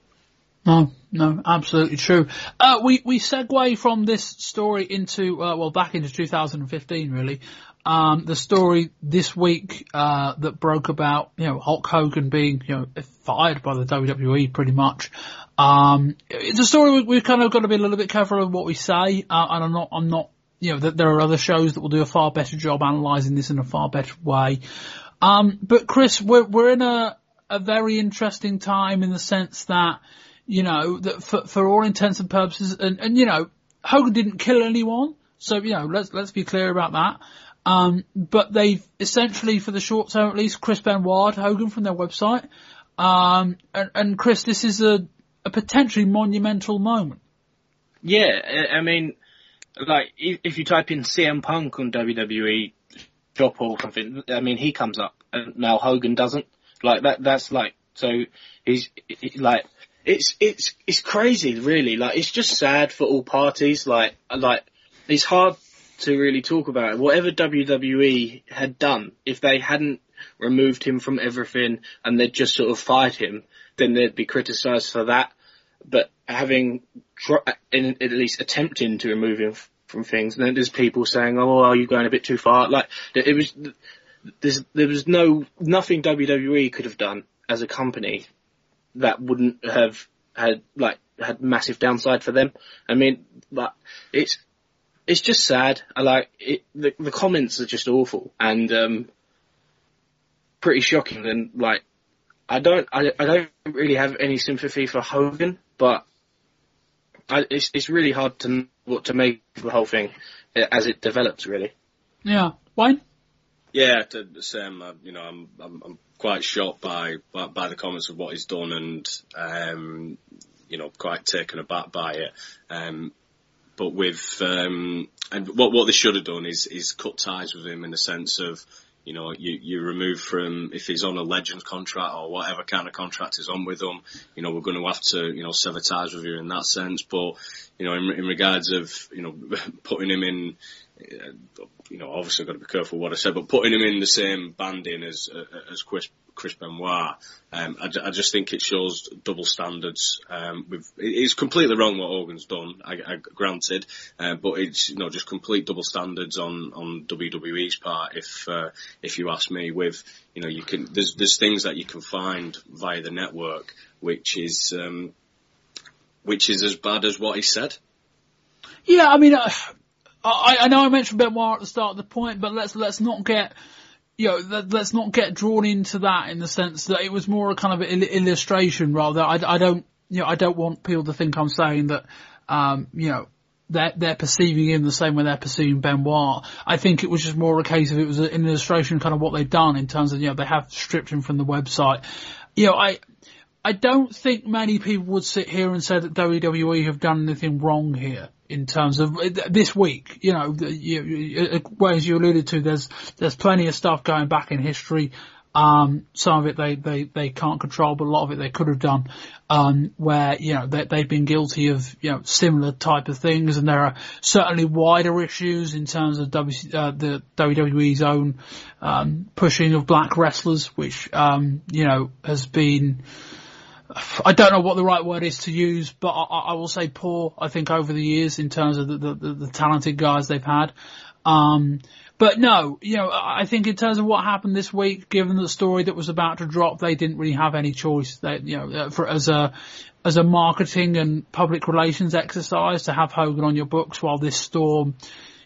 No, no, absolutely true. Uh, we we segue from this story into uh, well back into 2015 really. Um, the story this week uh, that broke about you know Hulk Hogan being you know fired by the WWE pretty much. Um, it's a story we, have kind of got to be a little bit careful of what we say, uh, and I'm not I'm not you know that there are other shows that will do a far better job analysing this in a far better way. Um, but Chris, we're, we're in a, a very interesting time in the sense that, you know, that for, for all intents and purposes, and, and, you know, Hogan didn't kill anyone. So, you know, let's, let's be clear about that. Um, but they've essentially, for the short term at least, Chris Benoit, Hogan from their website. Um, and, and Chris, this is a, a potentially monumental moment. Yeah, I mean, like, if you type in CM Punk on WWE, drop or something. I mean, he comes up and now Hogan doesn't. Like that. That's like so. He's like it's it's it's crazy, really. Like it's just sad for all parties. Like like it's hard to really talk about. It. Whatever WWE had done, if they hadn't removed him from everything and they'd just sort of fired him, then they'd be criticised for that. But having, in, at least attempting to remove him from things. And then there's people saying, "Oh, are you going a bit too far?" Like it was, there's, there was no nothing WWE could have done as a company that wouldn't have had like had massive downside for them. I mean, but it's it's just sad. I like it. The, the comments are just awful and um, pretty shocking. And like, I don't I, I don't really have any sympathy for Hogan, but I, it's it's really hard to what to make of the whole thing as it develops. Really. Yeah, Wayne. Yeah, to the same. Uh, you know, I'm, I'm, I'm quite shocked by, by, by the comments of what he's done, and um, you know, quite taken aback by it. Um, but with um, and what what they should have done is is cut ties with him in the sense of you know, you, you remove from, if he's on a legend contract or whatever kind of contract is on with him, you know, we're going to have to, you know, sever ties with you in that sense. But, you know, in, in regards of, you know, *laughs* putting him in, you know, obviously I've got to be careful what I said, but putting him in the same banding as, uh, as Chris, Chris Benoit, um, I, I, just think it shows double standards. Um, it's completely wrong what Hogan's done, I, I granted, uh, but it's you know just complete double standards on on WWE's part. If uh, if you ask me, with you know you can there's there's things that you can find via the network which is um, which is as bad as what he said. Yeah, I mean, uh, I, I know I mentioned Benoit at the start of the point, but let's let's not get you know, let, us not get drawn into that in the sense that it was more a kind of il- illustration rather. I, I don't, you know, I don't want people to think I'm saying that, um, you know, they're, they're perceiving him the same way they're perceiving Benoit. I think it was just more a case of it was an illustration of kind of what they've done in terms of, you know, they have stripped him from the website. You know, I, I don't think many people would sit here and say that WWE have done anything wrong here in terms of this week. You know, you, you, as you alluded to, there's there's plenty of stuff going back in history. Um, some of it they, they, they can't control, but a lot of it they could have done, um, where, you know, they, they've been guilty of, you know, similar type of things and there are certainly wider issues in terms of w, uh, the WWE's own, um, pushing of black wrestlers, which, um, you know, has been, I don't know what the right word is to use, but I, I will say poor, I think, over the years in terms of the, the, the talented guys they've had. Um, but no, you know, I think in terms of what happened this week, given the story that was about to drop, they didn't really have any choice. They, you know, uh, for as a as a marketing and public relations exercise to have Hogan on your books while this storm,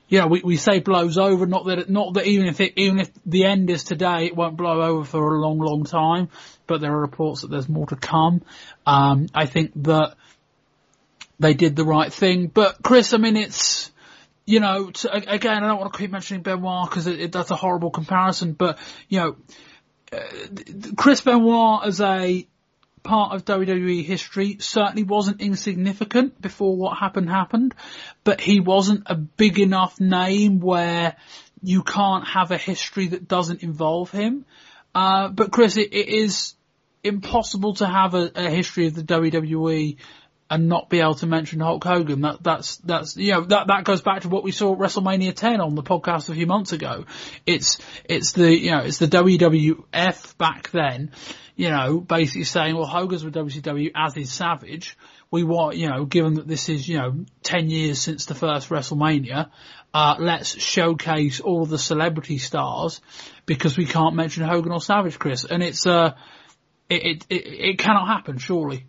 you know, we, we say blows over, not that not that even if it, even if the end is today, it won't blow over for a long, long time. But there are reports that there's more to come. Um, I think that they did the right thing. But Chris, I mean, it's you know, to, again, I don't want to keep mentioning Benoit because that's a horrible comparison, but, you know, uh, Chris Benoit as a part of WWE history certainly wasn't insignificant before what happened happened, but he wasn't a big enough name where you can't have a history that doesn't involve him. Uh, but Chris, it, it is impossible to have a, a history of the WWE and not be able to mention Hulk Hogan. That, that's, that's, you know, that, that goes back to what we saw at WrestleMania 10 on the podcast a few months ago. It's, it's the, you know, it's the WWF back then, you know, basically saying, well, Hogan's with WCW as is Savage. We want, you know, given that this is, you know, 10 years since the first WrestleMania, uh, let's showcase all the celebrity stars because we can't mention Hogan or Savage, Chris. And it's, uh, it, it, it, it cannot happen, surely.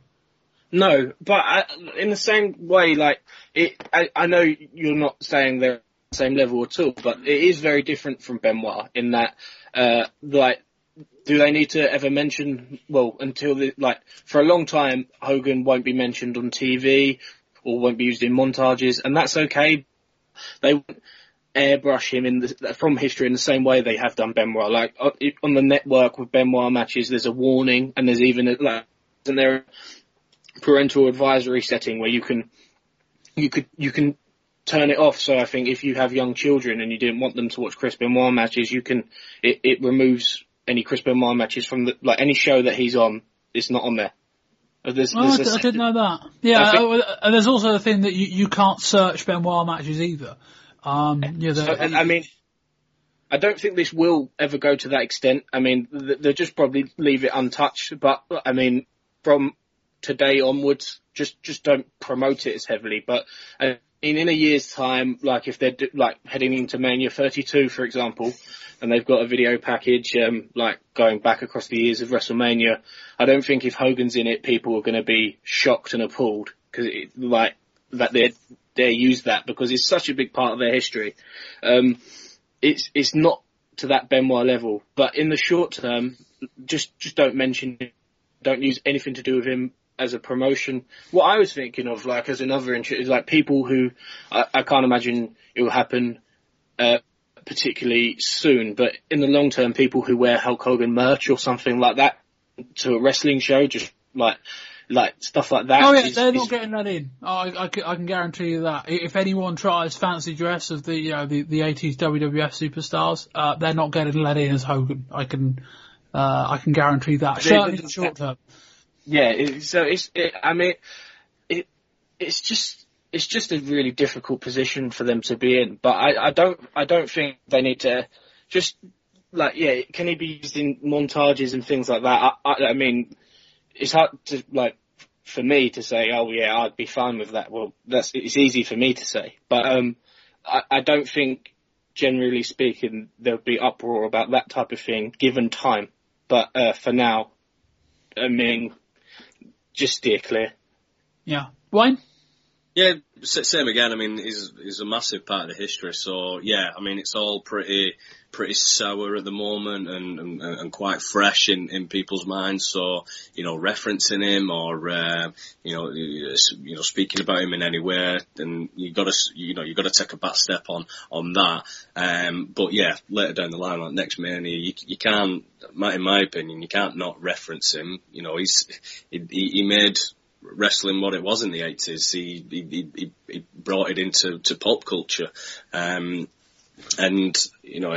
No, but I, in the same way, like it, I, I know you're not saying they're the same level at all, but it is very different from Benoit in that, uh, like, do they need to ever mention? Well, until the, like for a long time, Hogan won't be mentioned on TV or won't be used in montages, and that's okay. They airbrush him in the, from history in the same way they have done Benoit. Like on the network with Benoit matches, there's a warning, and there's even a, like, isn't there parental advisory setting where you can you could you can turn it off. So I think if you have young children and you didn't want them to watch Chris Benoit matches, you can it, it removes any Chris Benoit matches from the like any show that he's on. It's not on there. Uh, there's, oh, there's I, didn't know that. Yeah, think, uh, there's also the thing that you, you can't search Benoit matches either. Um, yeah, so, I mean, I don't think this will ever go to that extent. I mean, they'll just probably leave it untouched. But I mean, from today onwards. Just just don't promote it as heavily. But uh, in in a year's time, like if they're like heading into Mania 32, for example, and they've got a video package um, like going back across the years of WrestleMania, I don't think if Hogan's in it, people are going to be shocked and appalled because like that they they use that because it's such a big part of their history. Um, it's it's not to that Benoit level, but in the short term, just just don't mention, don't use anything to do with him as a promotion. What I was thinking of, like as another interest, is like people who I, I can't imagine it will happen uh, particularly soon, but in the long term, people who wear Hulk Hogan merch or something like that to a wrestling show, just like like stuff like that. Oh yeah, is, they're not getting that in. Oh, I, I, can, I, can, guarantee you that. If anyone tries fancy dress of the you know the, the 80s WWF superstars, uh, they're not getting let in as Hogan. I can uh, I can guarantee that. Certainly in the short term yeah, it, so it's, it, I mean, it, it's just, it's just a really difficult position for them to be in. But I, I don't, I don't think they need to just like, yeah, can he be used in montages and things like that? I, I, I mean, it's hard to like for me to say, oh yeah, I'd be fine with that. Well, that's it's easy for me to say, but um, I, I don't think, generally speaking, there'll be uproar about that type of thing given time. But uh, for now, I mean, just steer clear. Yeah. Wayne? Yeah, same again. I mean, he's he's a massive part of the history. So yeah, I mean, it's all pretty pretty sour at the moment and and, and quite fresh in, in people's minds. So you know, referencing him or uh, you know you know speaking about him in any way, then you got to you know you got to take a back step on on that. Um, but yeah, later down the line, like next Mania, you, you can't. In my opinion, you can't not reference him. You know, he's he, he made wrestling what it was in the 80s. He, he, he, he brought it into to pop culture. Um, and, you know,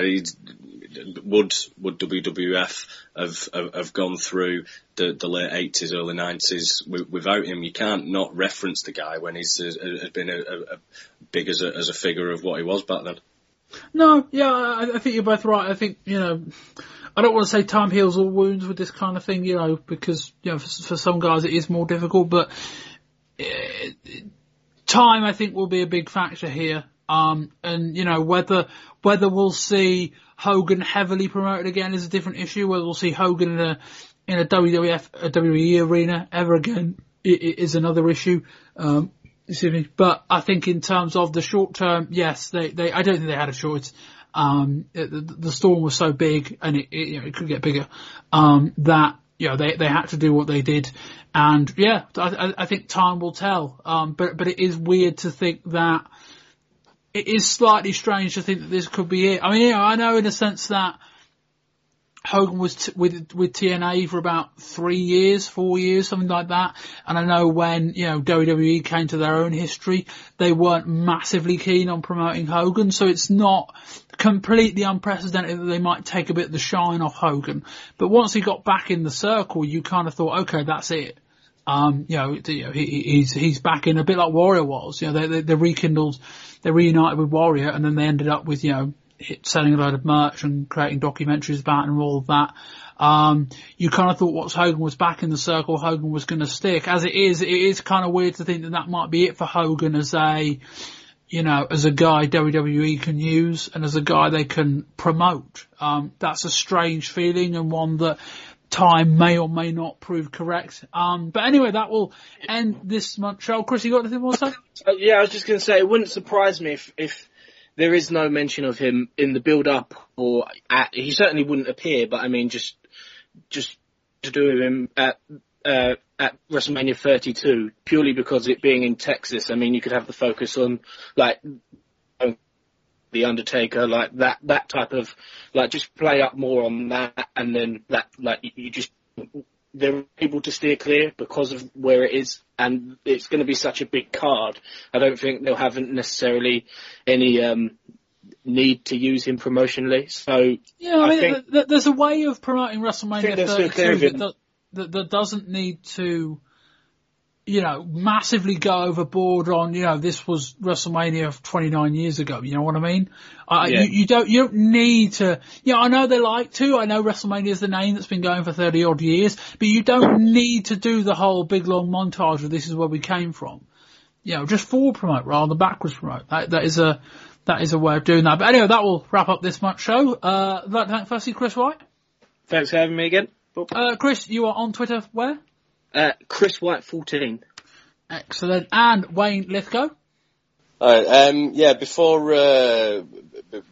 would, would WWF have, have, have gone through the, the late 80s, early 90s without him? You can't not reference the guy when he's has been a, a, a big as a, as a figure of what he was back then. No, yeah, I, I think you're both right. I think, you know, I don't want to say time heals all wounds with this kind of thing, you know, because you know for, for some guys it is more difficult, but uh, time I think will be a big factor here. Um, and you know whether whether we'll see Hogan heavily promoted again is a different issue. Whether we'll see Hogan in a in a WWF a WWE arena ever again is another issue. Um, excuse me. But I think in terms of the short term, yes, they, they I don't think they had a choice um, it, the, the, storm was so big and it, it, you know, it could get bigger, um, that, you know, they, they had to do what they did. And yeah, I, I think time will tell. Um, but, but it is weird to think that it is slightly strange to think that this could be it. I mean, you know, I know in a sense that, Hogan was t- with with TNA for about three years, four years, something like that. And I know when you know WWE came to their own history, they weren't massively keen on promoting Hogan. So it's not completely unprecedented that they might take a bit of the shine off Hogan. But once he got back in the circle, you kind of thought, okay, that's it. Um, you know, he, he's he's back in a bit like Warrior was. You know, they, they they rekindled, they reunited with Warrior, and then they ended up with you know selling a load of merch and creating documentaries about and all of that. Um, you kind of thought once Hogan was back in the circle, Hogan was going to stick. As it is, it is kind of weird to think that that might be it for Hogan as a, you know, as a guy WWE can use and as a guy they can promote. Um, that's a strange feeling and one that time may or may not prove correct. Um, but anyway, that will end this month's show. Chris, you got anything more to say? Uh, yeah, I was just going to say, it wouldn't surprise me if, if there is no mention of him in the build up or at, he certainly wouldn't appear, but I mean just just to do with him at uh, at WrestleMania 32 purely because it being in Texas. I mean, you could have the focus on like the Undertaker, like that that type of like just play up more on that, and then that like you just they're able to steer clear because of where it is, and it's going to be such a big card. I don't think they'll have necessarily any um, need to use him promotionally. So yeah, I, I mean, think, th- there's a way of promoting WrestleMania 32 that, that, that doesn't need to you know, massively go overboard on, you know, this was WrestleMania 29 years ago. You know what I mean? Uh, yeah. you, you, don't, you don't need to, you know, I know they like to. I know WrestleMania is the name that's been going for 30 odd years, but you don't need to do the whole big long montage of this is where we came from. You know, just forward promote rather than backwards promote. That, that is a, that is a way of doing that. But anyway, that will wrap up this month's show. Uh, I'd like to thank firstly Chris White. Thanks for having me again. Uh, Chris, you are on Twitter where? Uh, Chris White 14. Excellent. And Wayne Lithgow. Alright, um, yeah, before, uh,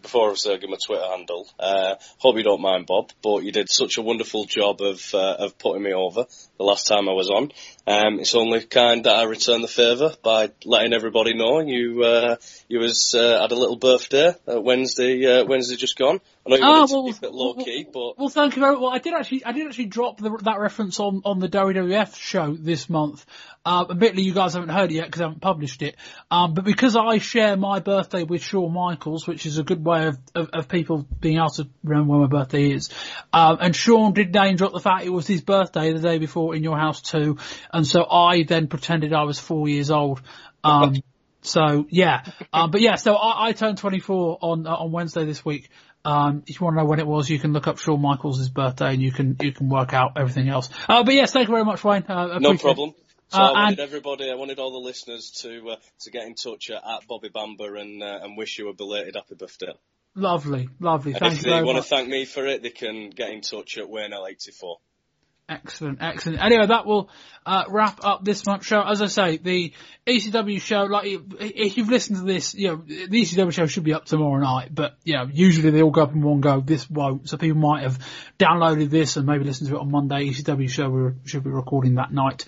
before I give my Twitter handle, uh, hope you don't mind, Bob, but you did such a wonderful job of, uh, of putting me over the last time I was on. Um, it's only kind that I return the favour by letting everybody know you, uh, you was, uh, had a little birthday, uh, Wednesday, uh, Wednesday just gone. I know you oh, wanted well, to keep it low well, key, but. Well, thank you very Well, I did actually, I did actually drop the, that reference on, on the WWF show this month. Uh, admittedly, you guys haven't heard it yet because I haven't published it. Um, but because I share my birthday with Shawn Michaels, which is a good way of, of, of people being able to remember when my birthday is. Um, and Shawn did name drop the fact it was his birthday the day before In Your House 2. And so I then pretended I was four years old. Um, *laughs* so yeah, um, but yeah, so I, I turned 24 on, uh, on Wednesday this week. Um, if you want to know when it was, you can look up Shawn Michaels' birthday and you can, you can work out everything else. Uh, but yes, thank you very much, Wayne. Uh, no problem. It. So uh, I wanted everybody, I wanted all the listeners to uh, to get in touch at, at Bobby Bamber and uh, and wish you a belated happy birthday. Lovely, lovely. And Thank if you they want much. to thank me for it, they can get in touch at Wayne L84. Excellent, excellent. Anyway, that will uh, wrap up this month's show. As I say, the ECW show, like if you've listened to this, you know the ECW show should be up tomorrow night, but you know usually they all go up in one go. This won't, so people might have downloaded this and maybe listened to it on Monday. ECW show we should be recording that night.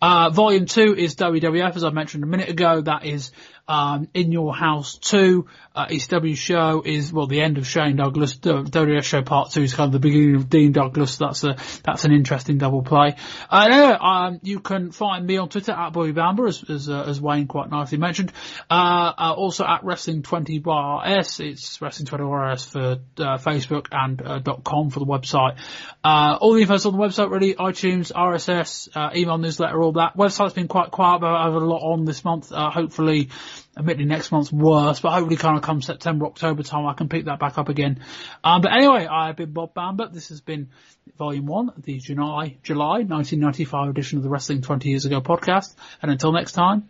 Uh, volume two is WWF, as I mentioned a minute ago. That is um, In Your House 2, uh, ECW show is, well, the end of Shane Douglas. WWF show part 2 is kind of the beginning of Dean Douglas. That's a, that's an interesting double play. Uh, anyway, um, you can find me on Twitter at Bobby Bamber, as, as, uh, as Wayne quite nicely mentioned. Uh, uh also at Wrestling20YRS. It's Wrestling20YRS for, uh, Facebook and, uh, .com for the website. all the info's on the website really, iTunes, RSS, email newsletter, all that. Website's been quite quiet, but I have a lot on this month. hopefully, admittedly next month's worse, but hopefully kind of come September, October time I can pick that back up again. Um, but anyway, I've been Bob Bamber. This has been volume one, the July, July 1995 edition of the Wrestling 20 Years Ago podcast. And until next time,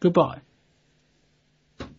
goodbye.